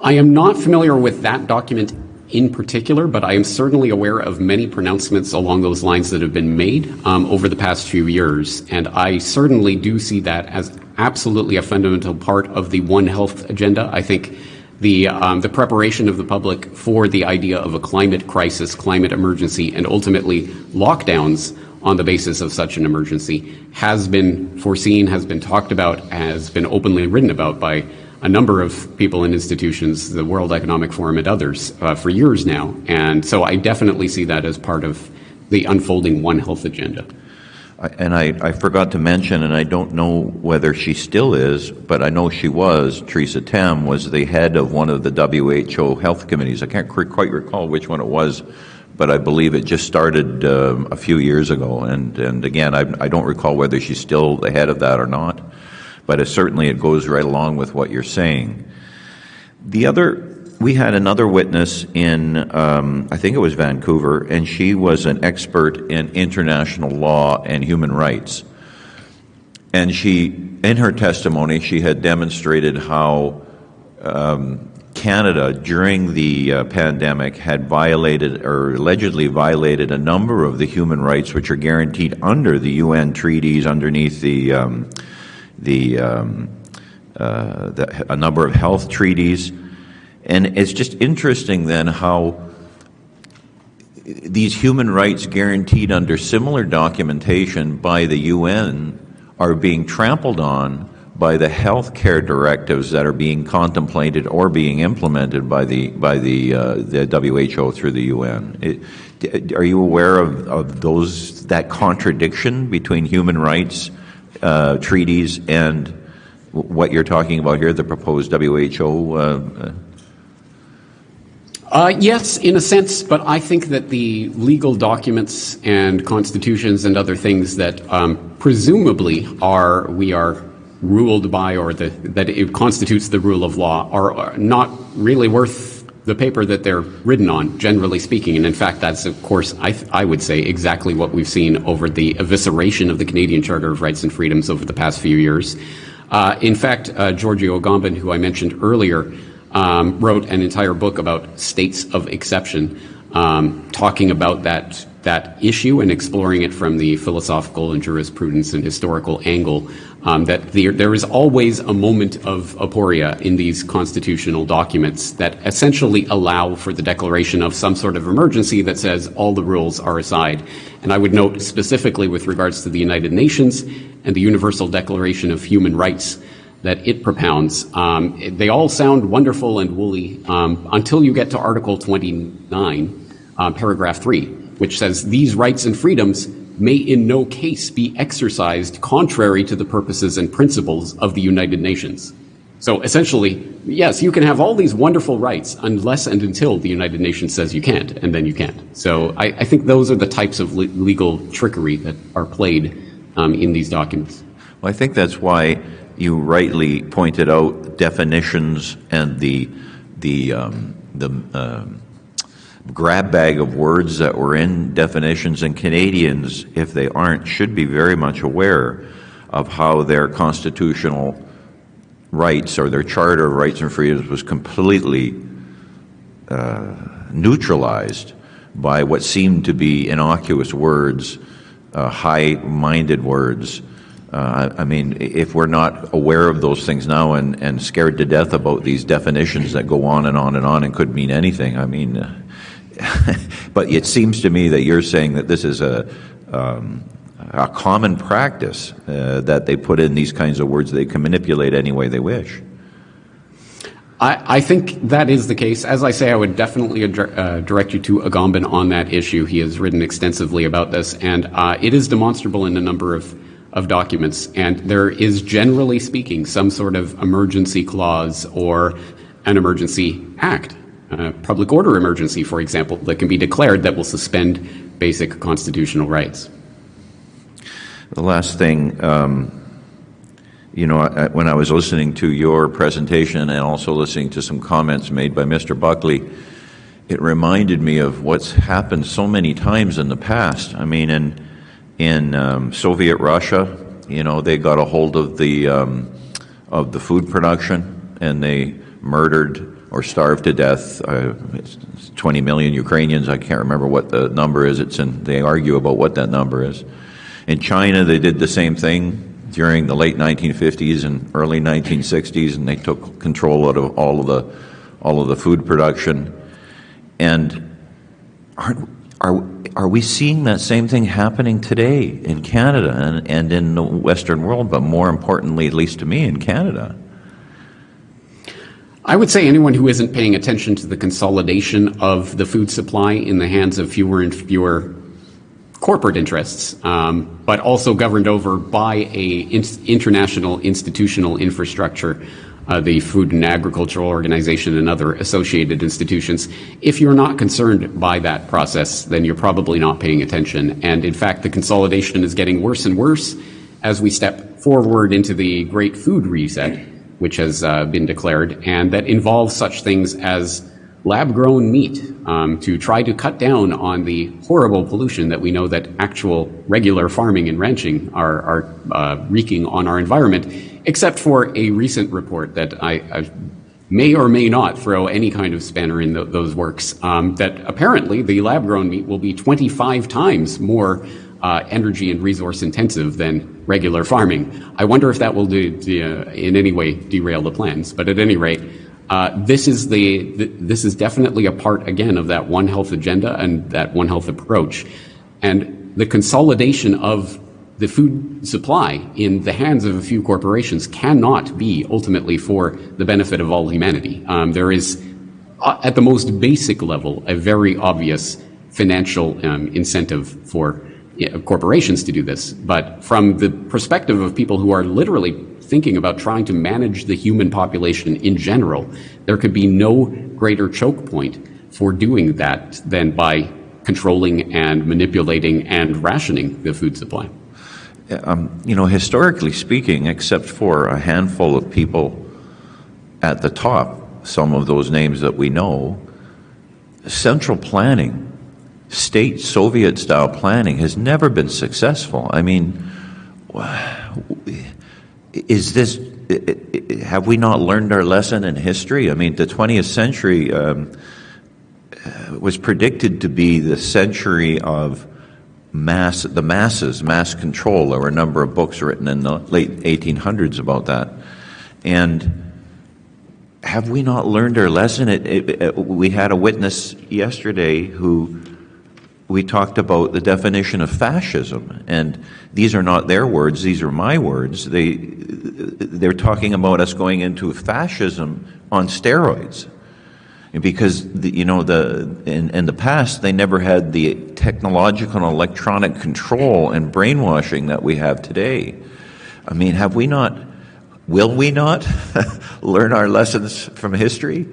I am not familiar with that document in particular, but I am certainly aware of many pronouncements along those lines that have been made um, over the past few years. And I certainly do see that as absolutely a fundamental part of the One Health agenda. I think the, um, the preparation of the public for the idea of a climate crisis, climate emergency, and ultimately lockdowns on the basis of such an emergency has been foreseen, has been talked about, has been openly written about by a number of people and institutions, the World Economic Forum and others, uh, for years now. And so I definitely see that as part of the unfolding One Health agenda. And I, I forgot to mention, and I don't know whether she still is, but I know she was, Theresa Tam was the head of one of the WHO health committees. I can't quite recall which one it was, but I believe it just started um, a few years ago. And, and again, I, I don't recall whether she's still the head of that or not, but it, certainly it goes right along with what you're saying. The other we had another witness in, um, I think it was Vancouver, and she was an expert in international law and human rights. And she, in her testimony, she had demonstrated how um, Canada, during the uh, pandemic, had violated or allegedly violated a number of the human rights which are guaranteed under the UN treaties, underneath the um, the, um, uh, the, a number of health treaties. And it's just interesting then how these human rights guaranteed under similar documentation by the UN are being trampled on by the health care directives that are being contemplated or being implemented by the by the uh, the WHO through the UN. It, are you aware of, of those that contradiction between human rights uh, treaties and what you're talking about here, the proposed WHO? Uh, uh, yes, in a sense, but I think that the legal documents and constitutions and other things that um, presumably are we are ruled by or that it constitutes the rule of law are not really worth the paper that they're written on, generally speaking. And in fact, that's, of course, I, th- I would say exactly what we've seen over the evisceration of the Canadian Charter of Rights and Freedoms over the past few years. Uh, in fact, uh, Giorgio Agamben, who I mentioned earlier, um, wrote an entire book about states of exception, um, talking about that that issue and exploring it from the philosophical and jurisprudence and historical angle. Um, that the, there is always a moment of aporia in these constitutional documents that essentially allow for the declaration of some sort of emergency that says all the rules are aside. And I would note specifically with regards to the United Nations and the Universal Declaration of Human Rights that it propounds. Um, they all sound wonderful and woolly um, until you get to Article 29, uh, paragraph 3, which says these rights and freedoms may in no case be exercised contrary to the purposes and principles of the United Nations. So essentially, yes, you can have all these wonderful rights unless and until the United Nations says you can't, and then you can't. So I, I think those are the types of le- legal trickery that are played um, in these documents. Well, I think that's why you rightly pointed out definitions and the the um, the um, grab bag of words that were in definitions, and Canadians, if they aren't, should be very much aware of how their constitutional rights or their Charter of Rights and Freedoms was completely uh, neutralized by what seemed to be innocuous words, uh, high-minded words. Uh, I mean, if we're not aware of those things now and, and scared to death about these definitions that go on and on and on and could mean anything, I mean, uh, but it seems to me that you're saying that this is a, um, a common practice uh, that they put in these kinds of words they can manipulate any way they wish. I, I, think that is the case. As I say, I would definitely ad- uh, direct you to Agamben on that issue. He has written extensively about this, and uh, it is demonstrable in a number of of documents, and there is generally speaking some sort of emergency clause or an emergency act, a public order emergency, for example, that can be declared that will suspend basic constitutional rights. The last thing, um, you know, I, when I was listening to your presentation and also listening to some comments made by Mr. Buckley, it reminded me of what's happened so many times in the past. I mean, in in um, Soviet Russia. You know, they got a hold of the um, of the food production and they murdered or starved to death uh, 20 million Ukrainians. I can't remember what the number is. It's in, they argue about what that number is. In China, they did the same thing during the late 1950s and early 1960s, and they took control out of all of the all of the food production. And aren't are, are we seeing that same thing happening today in Canada and, and in the Western world, but more importantly, at least to me, in Canada? I would say anyone who isn't paying attention to the consolidation of the food supply in the hands of fewer and fewer corporate interests, um, but also governed over by a in- international institutional infrastructure, uh, the Food and Agricultural Organization and other associated institutions. If you're not concerned by that process, then you're probably not paying attention. And in fact, the consolidation is getting worse and worse as we step forward into the Great Food Reset, which has uh, been declared, and that involves such things as lab grown meat um, to try to cut down on the horrible pollution that we know that actual regular farming and ranching are, are uh, wreaking on our environment, except for a recent report that I, I may or may not throw any kind of spanner in the, those works, um, that apparently the lab grown meat will be 25 times more energy and resource intensive than regular farming. I wonder if that will do, uh, in any way derail the plans, but at any rate, uh, this is the, this is definitely a part again of that One Health agenda and that One Health approach, and the consolidation of the food supply in the hands of a few corporations cannot be ultimately for the benefit of all humanity. Um, there is, uh, at the most basic level, a very obvious financial um, incentive for corporations to do this. But from the perspective of people who are literally thinking about trying to manage the human population in general, there could be no greater choke point for doing that than by controlling and manipulating and rationing the food supply. Um, you know, historically speaking, except for a handful of people at the top, some of those names that we know, central planning, state Soviet style planning has never been successful. I mean, is this have we not learned our lesson in history? I mean, the 20th century um, was predicted to be the century of mass, the masses, mass control. There were a number of books written in the late 1800s about that, and have we not learned our lesson? It, it, it, we had a witness yesterday who we talked about the definition of fascism, and these are not their words; these are my words. They they're talking about us going into fascism on steroids, because the, you know the in, in the past they never had the technological and electronic control and brainwashing that we have today. I mean, have we not? Will we not learn our lessons from history?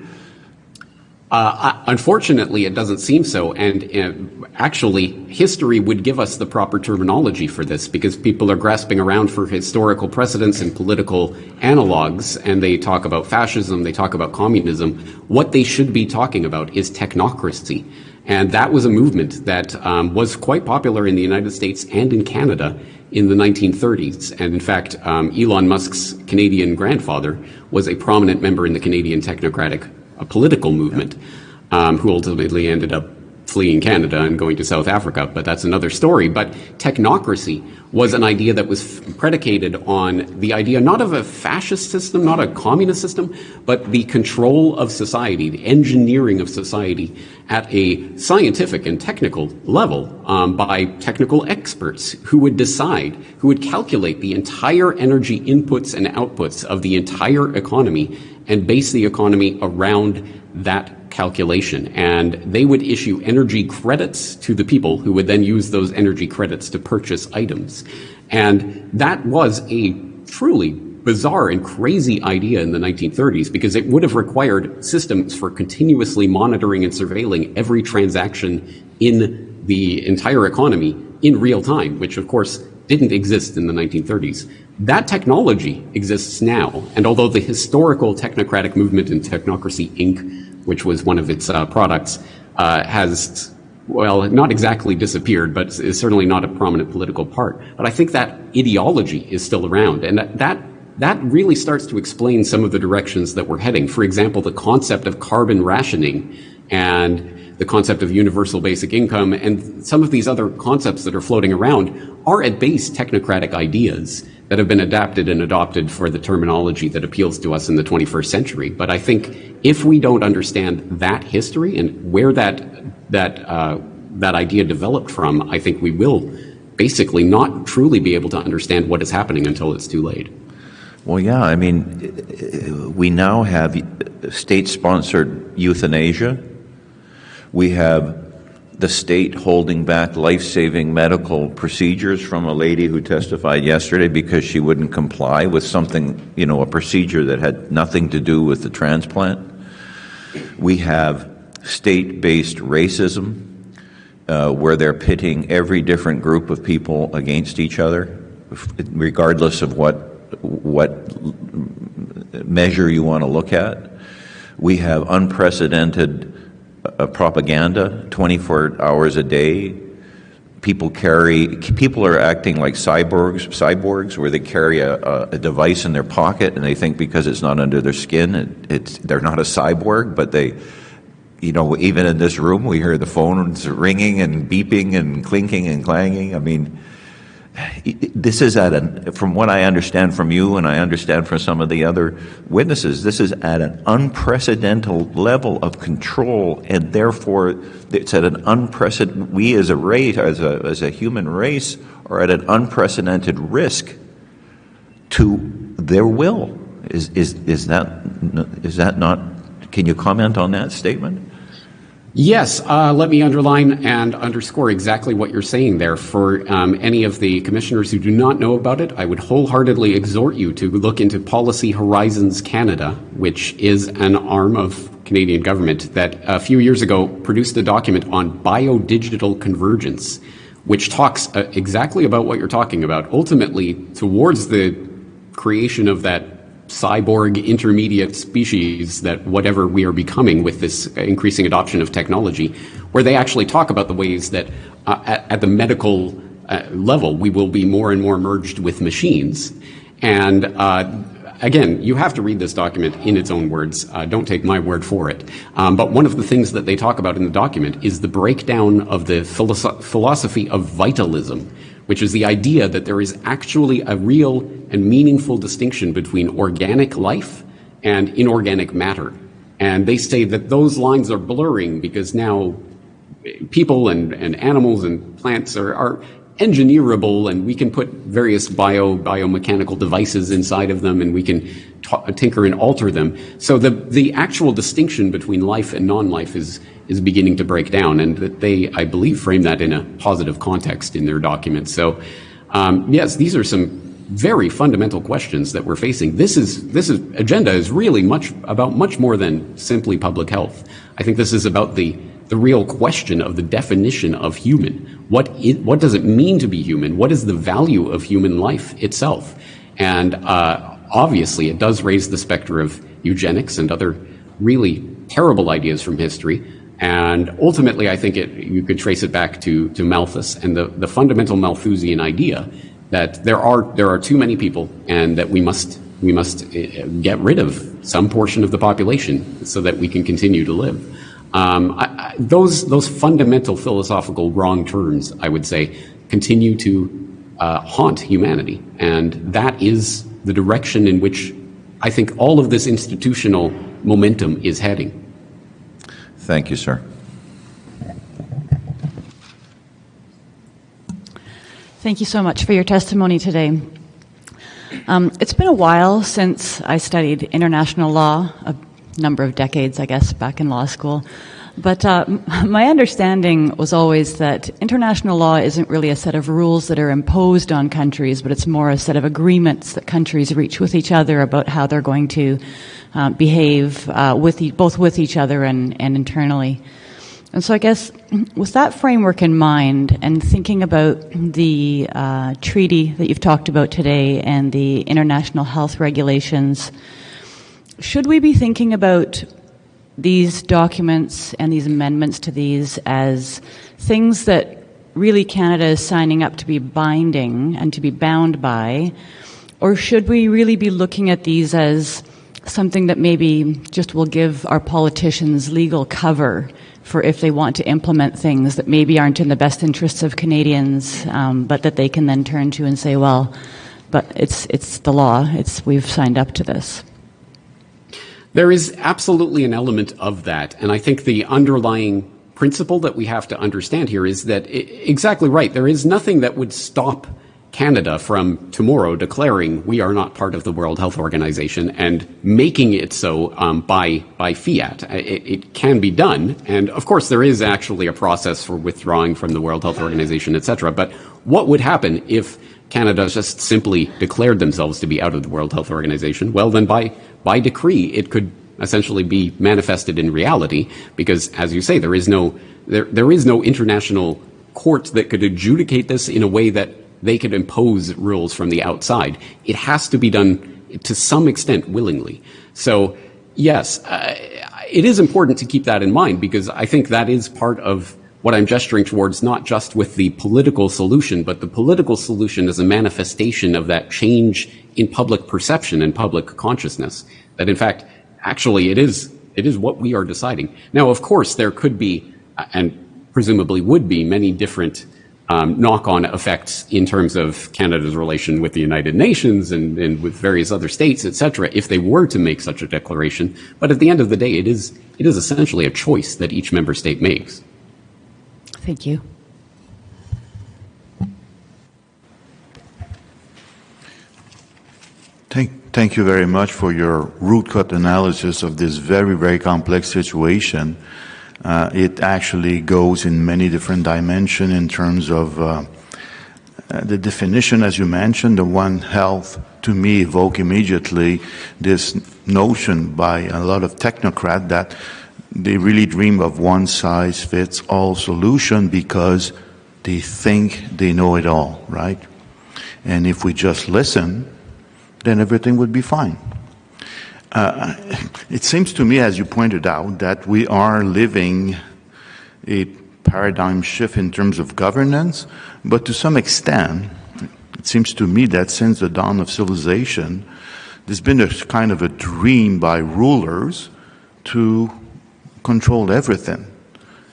Uh, unfortunately, it doesn't seem so. And uh, actually, history would give us the proper terminology for this because people are grasping around for historical precedents and political analogs, and they talk about fascism, they talk about communism. What they should be talking about is technocracy. And that was a movement that um, was quite popular in the United States and in Canada in the 1930s. And in fact, um, Elon Musk's Canadian grandfather was a prominent member in the Canadian technocratic a political movement, um, who ultimately ended up fleeing Canada and going to South Africa, but that's another story. But technocracy was an idea that was predicated on the idea not of a fascist system, not a communist system, but the control of society, the engineering of society at a scientific and technical level um, by technical experts who would decide, who would calculate the entire energy inputs and outputs of the entire economy and base the economy around that calculation. And they would issue energy credits to the people who would then use those energy credits to purchase items. And that was a truly bizarre and crazy idea in the 1930s because it would have required systems for continuously monitoring and surveilling every transaction in the entire economy in real time, which of course didn't exist in the 1930s. That technology exists now, and although the historical technocratic movement in Technocracy Inc., which was one of its uh, products, uh, has well, not exactly disappeared, but is certainly not a prominent political part. But I think that ideology is still around, and that, that that really starts to explain some of the directions that we're heading. For example, the concept of carbon rationing and the concept of universal basic income and some of these other concepts that are floating around are at base technocratic ideas that have been adapted and adopted for the terminology that appeals to us in the 21st century. But I think if we don't understand that history and where that that uh, that idea developed from, I think we will basically not truly be able to understand what is happening until it's too late. Well, yeah, I mean, we now have state sponsored euthanasia. We have the state holding back life saving medical procedures from a lady who testified yesterday because she wouldn't comply with something, you know, a procedure that had nothing to do with the transplant. We have state based racism uh, where they're pitting every different group of people against each other, regardless of what, what measure you want to look at. We have unprecedented uh, propaganda 24 hours a day. People carry, people are acting like cyborgs, cyborgs, where they carry a, a device in their pocket and they think because it's not under their skin, it, it's, they're not a cyborg, but they, you know, even in this room, we hear the phones ringing and beeping and clinking and clanging. I mean, this is at an, from what I understand from you and I understand from some of the other witnesses, this is at an unprecedented level of control, and therefore it's at an unprecedented, we as a race, as a, as a human race, are at an unprecedented risk to their will. Is, is, is, that, is that not, can you comment on that statement? Yes, uh, let me underline and underscore exactly what you're saying there. For um, any of the commissioners who do not know about it, I would wholeheartedly exhort you to look into Policy Horizons Canada, which is an arm of Canadian government that a few years ago produced a document on biodigital convergence, which talks uh, exactly about what you're talking about, ultimately towards the creation of that cyborg intermediate species that whatever we are becoming with this increasing adoption of technology, where they actually talk about the ways that uh, at, at, the medical uh, level we will be more and more merged with machines. And uh, again, you have to read this document in its own words. Uh, don't take my word for it. Um, but one of the things that they talk about in the document is the breakdown of the philosoph- philosophy of vitalism which is the idea that there is actually a real and meaningful distinction between organic life and inorganic matter. And they say that those lines are blurring because now people and, and animals and plants are, are engineerable and we can put various bio biomechanical devices inside of them and we can t- tinker and alter them. So the the actual distinction between life and non-life is is beginning to break down and that they i believe frame that in a positive context in their documents so um, yes these are some very fundamental questions that we're facing. This is this is agenda is really much about much more than simply public health. I think this is about the the real question of the definition of human. What, it, what does it mean to be human? What is the value of human life itself? And uh, obviously, it does raise the specter of eugenics and other really terrible ideas from history. And ultimately, I think it, you could trace it back to, to Malthus and the, the fundamental Malthusian idea that there are, there are too many people and that we must, we must uh, get rid of some portion of the population so that we can continue to live. Um, I, I, those those fundamental philosophical wrong turns, I would say, continue to uh, haunt humanity, and that is the direction in which I think all of this institutional momentum is heading. Thank you, sir. Thank you so much for your testimony today. Um, it's been a while since I studied international law, number of decades, I guess, back in law school. But uh, my understanding was always that international law isn't really a set of rules that are imposed on countries, but it's more a set of agreements that countries reach with each other about how they're going to uh, behave uh, with e- both with each other and, and internally. And so, I guess with that framework in mind, and thinking about the uh, treaty that you've talked about today and the international health regulations should we be thinking about these documents and these amendments to these as things that really Canada is signing up to be binding and to be bound by? Or should we really be looking at these as something that maybe just will give our politicians legal cover for if they want to implement things that maybe aren't in the best interests of Canadians, um, but that they can then turn to and say, well, but it's, it's the law, it's, we've signed up to this. There is absolutely an element of that. And I think the underlying principle that we have to understand here is that exactly right. There is nothing that would stop Canada from tomorrow declaring we are not part of the World Health Organization and making it so um, by by fiat. It, it, can be done, and of course there is actually a process for withdrawing from the World Health Organization, etc. But what would happen if Canada just simply declared themselves to be out of the World Health Organization? Well, then by by decree it could essentially be manifested in reality because, as you say, there is no there there is no international court that could adjudicate this in a way that they could impose rules from the outside. It has to be done to some extent willingly. So, yes, uh, it is important to keep that in mind because I think that is part of what I'm gesturing towards, not just with the political solution, but the political solution is a manifestation of that change in public perception and public consciousness. That in fact, actually, it is, it is what we are deciding. Now, of course, there could be, and presumably would be, many different um, knock-on effects in terms of Canada's relation with the United Nations and, and with various other states, etc., if they were to make such a declaration. But at the end of the day, it is it is essentially a choice that each member state makes. Thank you. Thank, thank you very much for your root cut analysis of this very, very complex situation. Uh, it actually goes in many different dimensions in terms of uh, uh, the definition, as you mentioned, the One Health, to me evoke immediately this notion by a lot of technocrats that they really dream of one size fits all solution because they think they know it all, right? And if we just listen, then everything would be fine. Uh, it seems to me, as you pointed out, that we are living a paradigm shift in terms of governance, but to some extent, it seems to me that since the dawn of civilization, there's been a kind of a dream by rulers to control everything.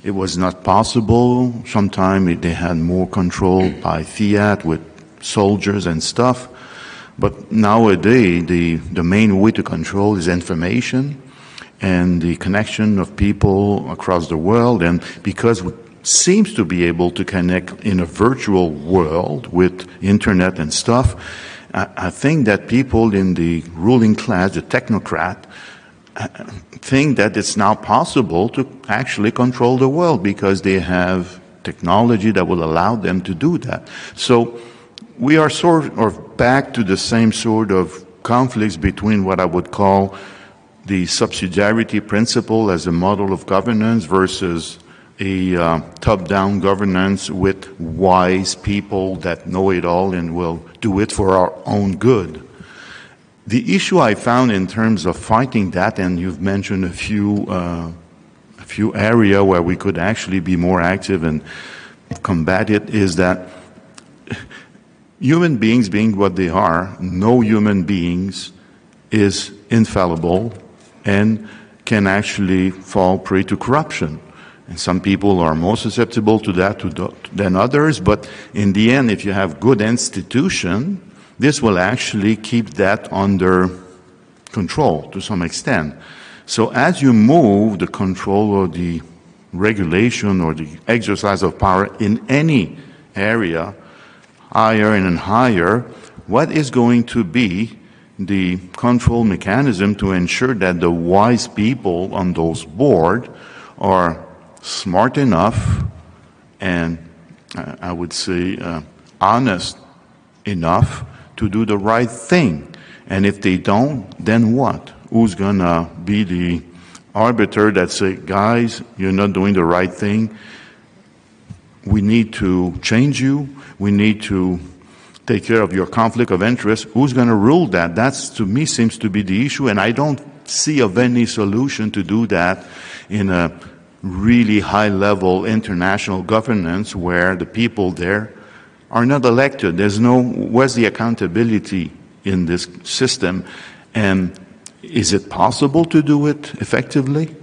It was not possible. Sometimes they had more control by fiat with soldiers and stuff. But nowadays, the, the main way to control is information and the connection of people across the world. And because we seems to be able to connect in a virtual world with internet and stuff, I, I think that people in the ruling class, the technocrat, think that it's now possible to actually control the world because they have technology that will allow them to do that. So we are sort of back to the same sort of conflicts between what I would call the subsidiarity principle as a model of governance versus a uh, top-down governance with wise people that know it all and will do it for our own good. The issue I found in terms of fighting that, and you've mentioned a few, uh, a few area where we could actually be more active and combat it, is that human beings being what they are, no human beings is infallible and can actually fall prey to corruption. And some people are more susceptible to that than others, but in the end, if you have good institution, this will actually keep that under control to some extent. So as you move the control or the regulation or the exercise of power in any area, higher and higher, what is going to be the control mechanism to ensure that the wise people on those board are smart enough and uh, I would say uh, honest enough to do the right thing. And if they don't, then what? Who's gonna be the arbiter that say, guys, you're not doing the right thing. We need to change you. We need to take care of your conflict of interest. Who's going to rule that? That's to me seems to be the issue, and I don't see of any solution to do that in a really high level international governance where the people there are not elected. There's no where's the accountability in this system, and is it possible to do it effectively?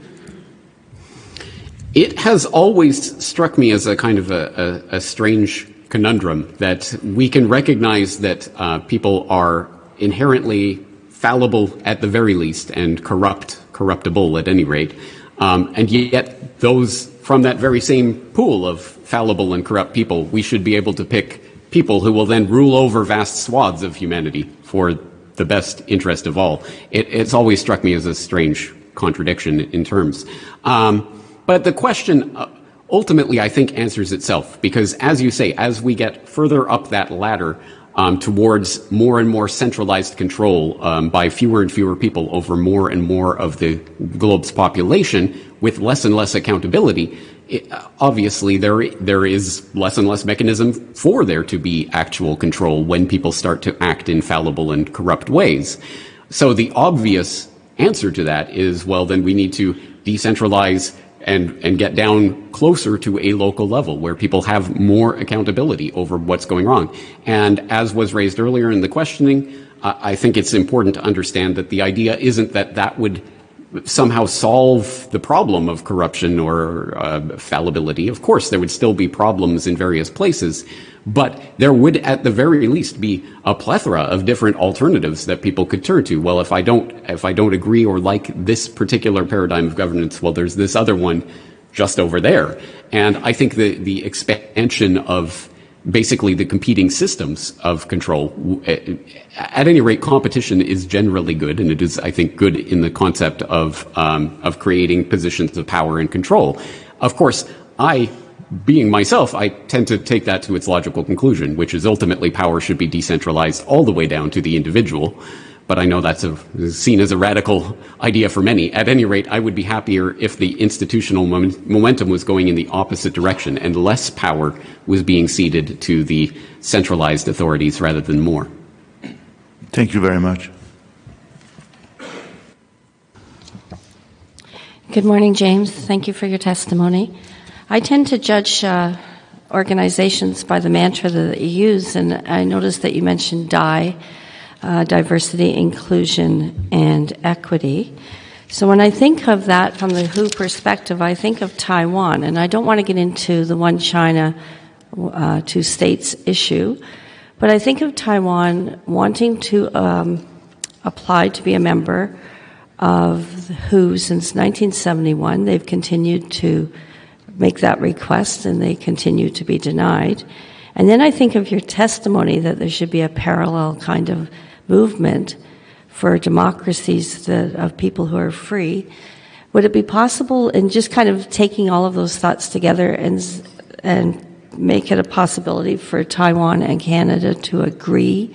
It has always struck me as a kind of a, a, a strange conundrum that we can recognize that uh, people are inherently fallible at the very least and corrupt, corruptible at any rate. Um, and yet, those from that very same pool of fallible and corrupt people, we should be able to pick people who will then rule over vast swaths of humanity for the best interest of all. It, it's always struck me as a strange contradiction in terms. Um, but the question uh, ultimately, I think, answers itself because, as you say, as we get further up that ladder towards more and more centralized control um, by fewer and fewer people over more and more of the globe's population, with less and less accountability, it, obviously there there is less and less mechanism for there to be actual control when people start to act in fallible and corrupt ways. So the obvious answer to that is well then we need to decentralize and get down closer to a local level where people have more accountability over what's going wrong. And as was raised earlier in the questioning, I think it's important to understand that the idea isn't that that would somehow solve the problem of corruption or uh, fallibility. Of course, there would still be problems in various places, but there would at the very least be a plethora of different alternatives that people could turn to. Well, if I don't, if I don't agree or like this particular paradigm of governance, well, there's this other one just over there. And I think the, the expansion of basically the competing systems of control. At any rate, competition is generally good, and it is, I think, good in the concept of um, of creating positions of power and control. Of course, I, being myself, I tend to take that to its logical conclusion, which is ultimately power should be decentralized all the way down to the individual but I know that's a, seen as a radical idea for many. At any rate, I would be happier if the institutional momentum was going in the opposite direction and less power was being ceded to the centralized authorities rather than more. Thank you very much. Good morning, James. Thank you for your testimony. I tend to judge uh, organizations by the mantra that you use, and I noticed that you mentioned DIE uh, diversity, inclusion, and equity. So when I think of that from the WHO perspective, I think of Taiwan, and I don't want to get into the one China, uh, two states issue, but I think of Taiwan wanting to um, apply to be a member of WHO since 1971. They've continued to make that request, and they continue to be denied. And then I think of your testimony that there should be a parallel kind of movement for democracies that, of people who are free. Would it be possible in just kind of taking all of those thoughts together and and make it a possibility for Taiwan and Canada to agree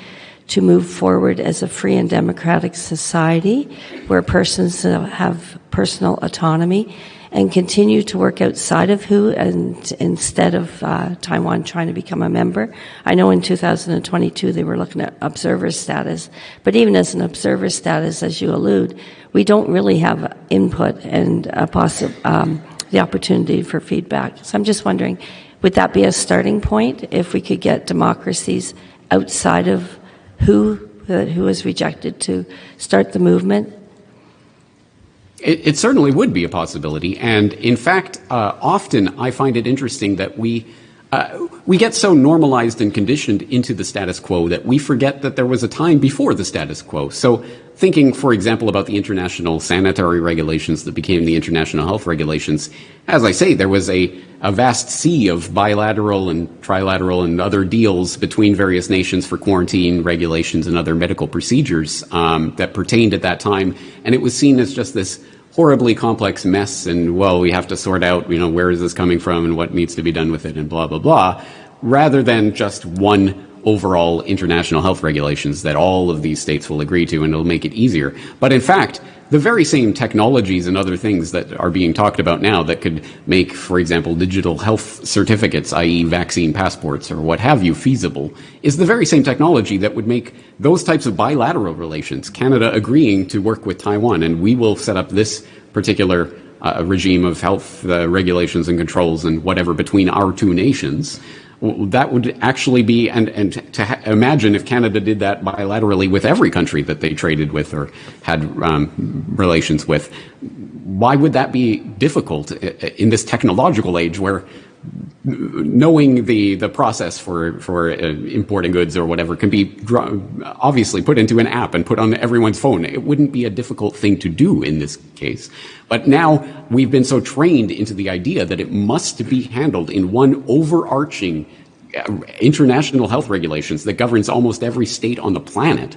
to move forward as a free and democratic society where persons have personal autonomy and continue to work outside of WHO and instead of uh, Taiwan trying to become a member. I know in 2022 they were looking at observer status, but even as an observer status, as you allude, we don't really have input and possi- um, the opportunity for feedback. So I'm just wondering, would that be a starting point if we could get democracies outside of WHO, who was rejected to start the movement it, it, certainly would be a possibility. And in fact, uh, often I find it interesting that we, uh, we get so normalized and conditioned into the status quo that we forget that there was a time before the status quo. So thinking, for example, about the international sanitary regulations that became the international health regulations, as I say, there was a, a vast sea of bilateral and trilateral and other deals between various nations for quarantine regulations and other medical procedures um, that pertained at that time. And it was seen as just this horribly complex mess and well we have to sort out you know where is this coming from and what needs to be done with it and blah blah blah rather than just one overall international health regulations that all of these states will agree to and it'll make it easier but in fact the very same technologies and other things that are being talked about now that could make, for example, digital health certificates, i.e., vaccine passports or what have you, feasible, is the very same technology that would make those types of bilateral relations, Canada agreeing to work with Taiwan, and we will set up this particular uh, regime of health uh, regulations and controls and whatever between our two nations that would actually be, and, and to ha- imagine if Canada did that bilaterally with every country that they traded with or had um, relations with, why would that be difficult in this technological age where knowing the, the process for, for uh, importing goods or whatever can be obviously put into an app and put on everyone's phone. It wouldn't be a difficult thing to do in this case. But now we've been so trained into the idea that it must be handled in one overarching international health regulations that governs almost every state on the planet.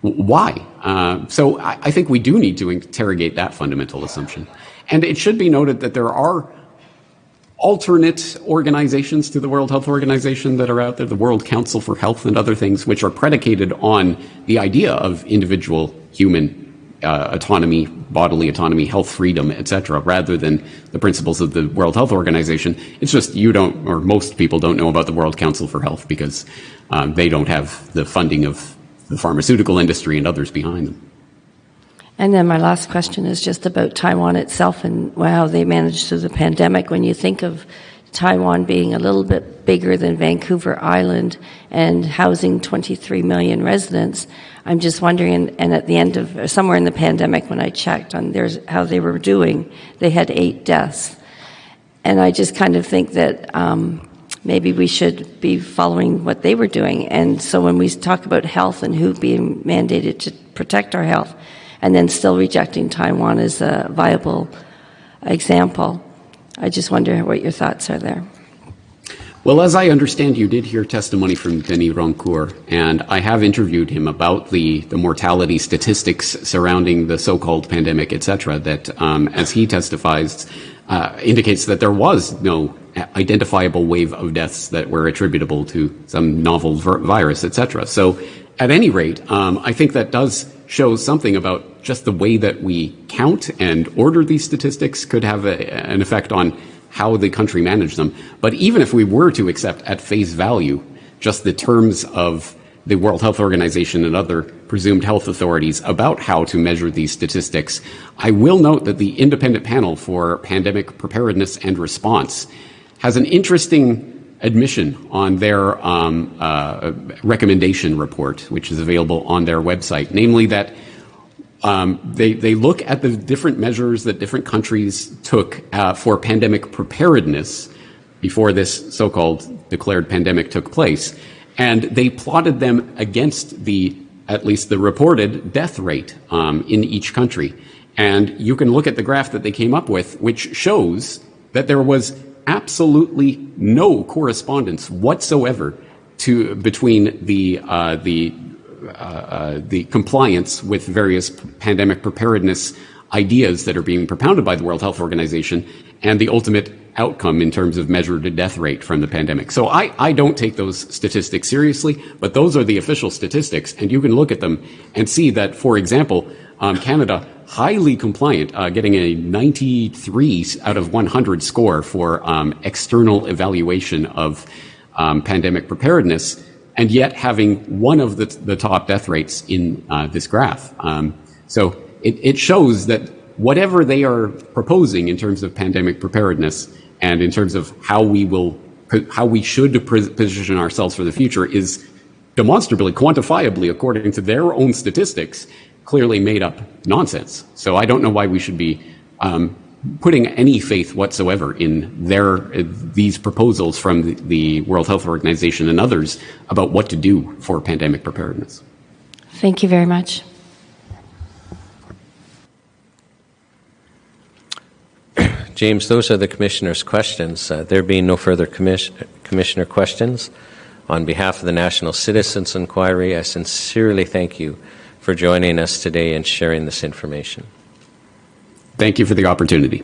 Why? Uh, so I, I think we do need to interrogate that fundamental assumption. And it should be noted that there are alternate organizations to the World Health Organization that are out there, the World Council for Health and other things, which are predicated on the idea of individual human uh, autonomy, bodily autonomy, health freedom, etc., rather than the principles of the World Health Organization. It's just you don't, or most people don't know about the World Council for Health because um, they don't have the funding of the pharmaceutical industry and others behind them. And then my last question is just about Taiwan itself and how they managed through the pandemic. When you think of Taiwan being a little bit bigger than Vancouver Island and housing 23 million residents, I'm just wondering, and at the end of somewhere in the pandemic when I checked on there's how they were doing, they had eight deaths. And I just kind of think that um, maybe we should be following what they were doing. And so when we talk about health and WHO being mandated to protect our health, and then still rejecting Taiwan as a viable example. I just wonder what your thoughts are there. Well, as I understand, you did hear testimony from Denis Rancourt, and I have interviewed him about the, the mortality statistics surrounding the so-called pandemic, et cetera, that, um, as he testifies, uh, indicates that there was no identifiable wave of deaths that were attributable to some novel virus, et cetera. So, at any rate, um, I think that does show something about just the way that we count and order these statistics could have an effect on how the country managed them. But even if we were to accept at face value just the terms of the World Health Organization and other presumed health authorities about how to measure these statistics, I will note that the independent panel for pandemic preparedness and response has an interesting admission on their um, uh, recommendation report, which is available on their website, namely that um, they, they look at the different measures that different countries took uh, for pandemic preparedness before this so-called declared pandemic took place, and they plotted them against the at least the reported death rate um, in each country. And you can look at the graph that they came up with, which shows that there was absolutely no correspondence whatsoever to between the uh, the uh, uh, the compliance with various pandemic preparedness ideas that are being propounded by the World Health Organization and the ultimate outcome in terms of measured death rate from the pandemic. So I, I don't take those statistics seriously, but those are the official statistics, and you can look at them and see that, for example, um, Canada highly compliant, uh, getting a 93 out of 100 score for um, external evaluation of um, pandemic preparedness and yet having one of the, the top death rates in uh, this graph. Um, so it, it, shows that whatever they are proposing in terms of pandemic preparedness and in terms of how we will how we should position ourselves for the future is demonstrably, quantifiably, according to their own statistics, clearly made up nonsense. So I don't know why we should be um, putting any faith whatsoever in their these proposals from the, the, World Health Organization and others about what to do for pandemic preparedness. Thank you very much. James, those are the commissioner's questions. Uh, there being no further commission, commissioner questions, on behalf of the National Citizens Inquiry, I sincerely thank you for joining us today and sharing this information. Thank you for the opportunity.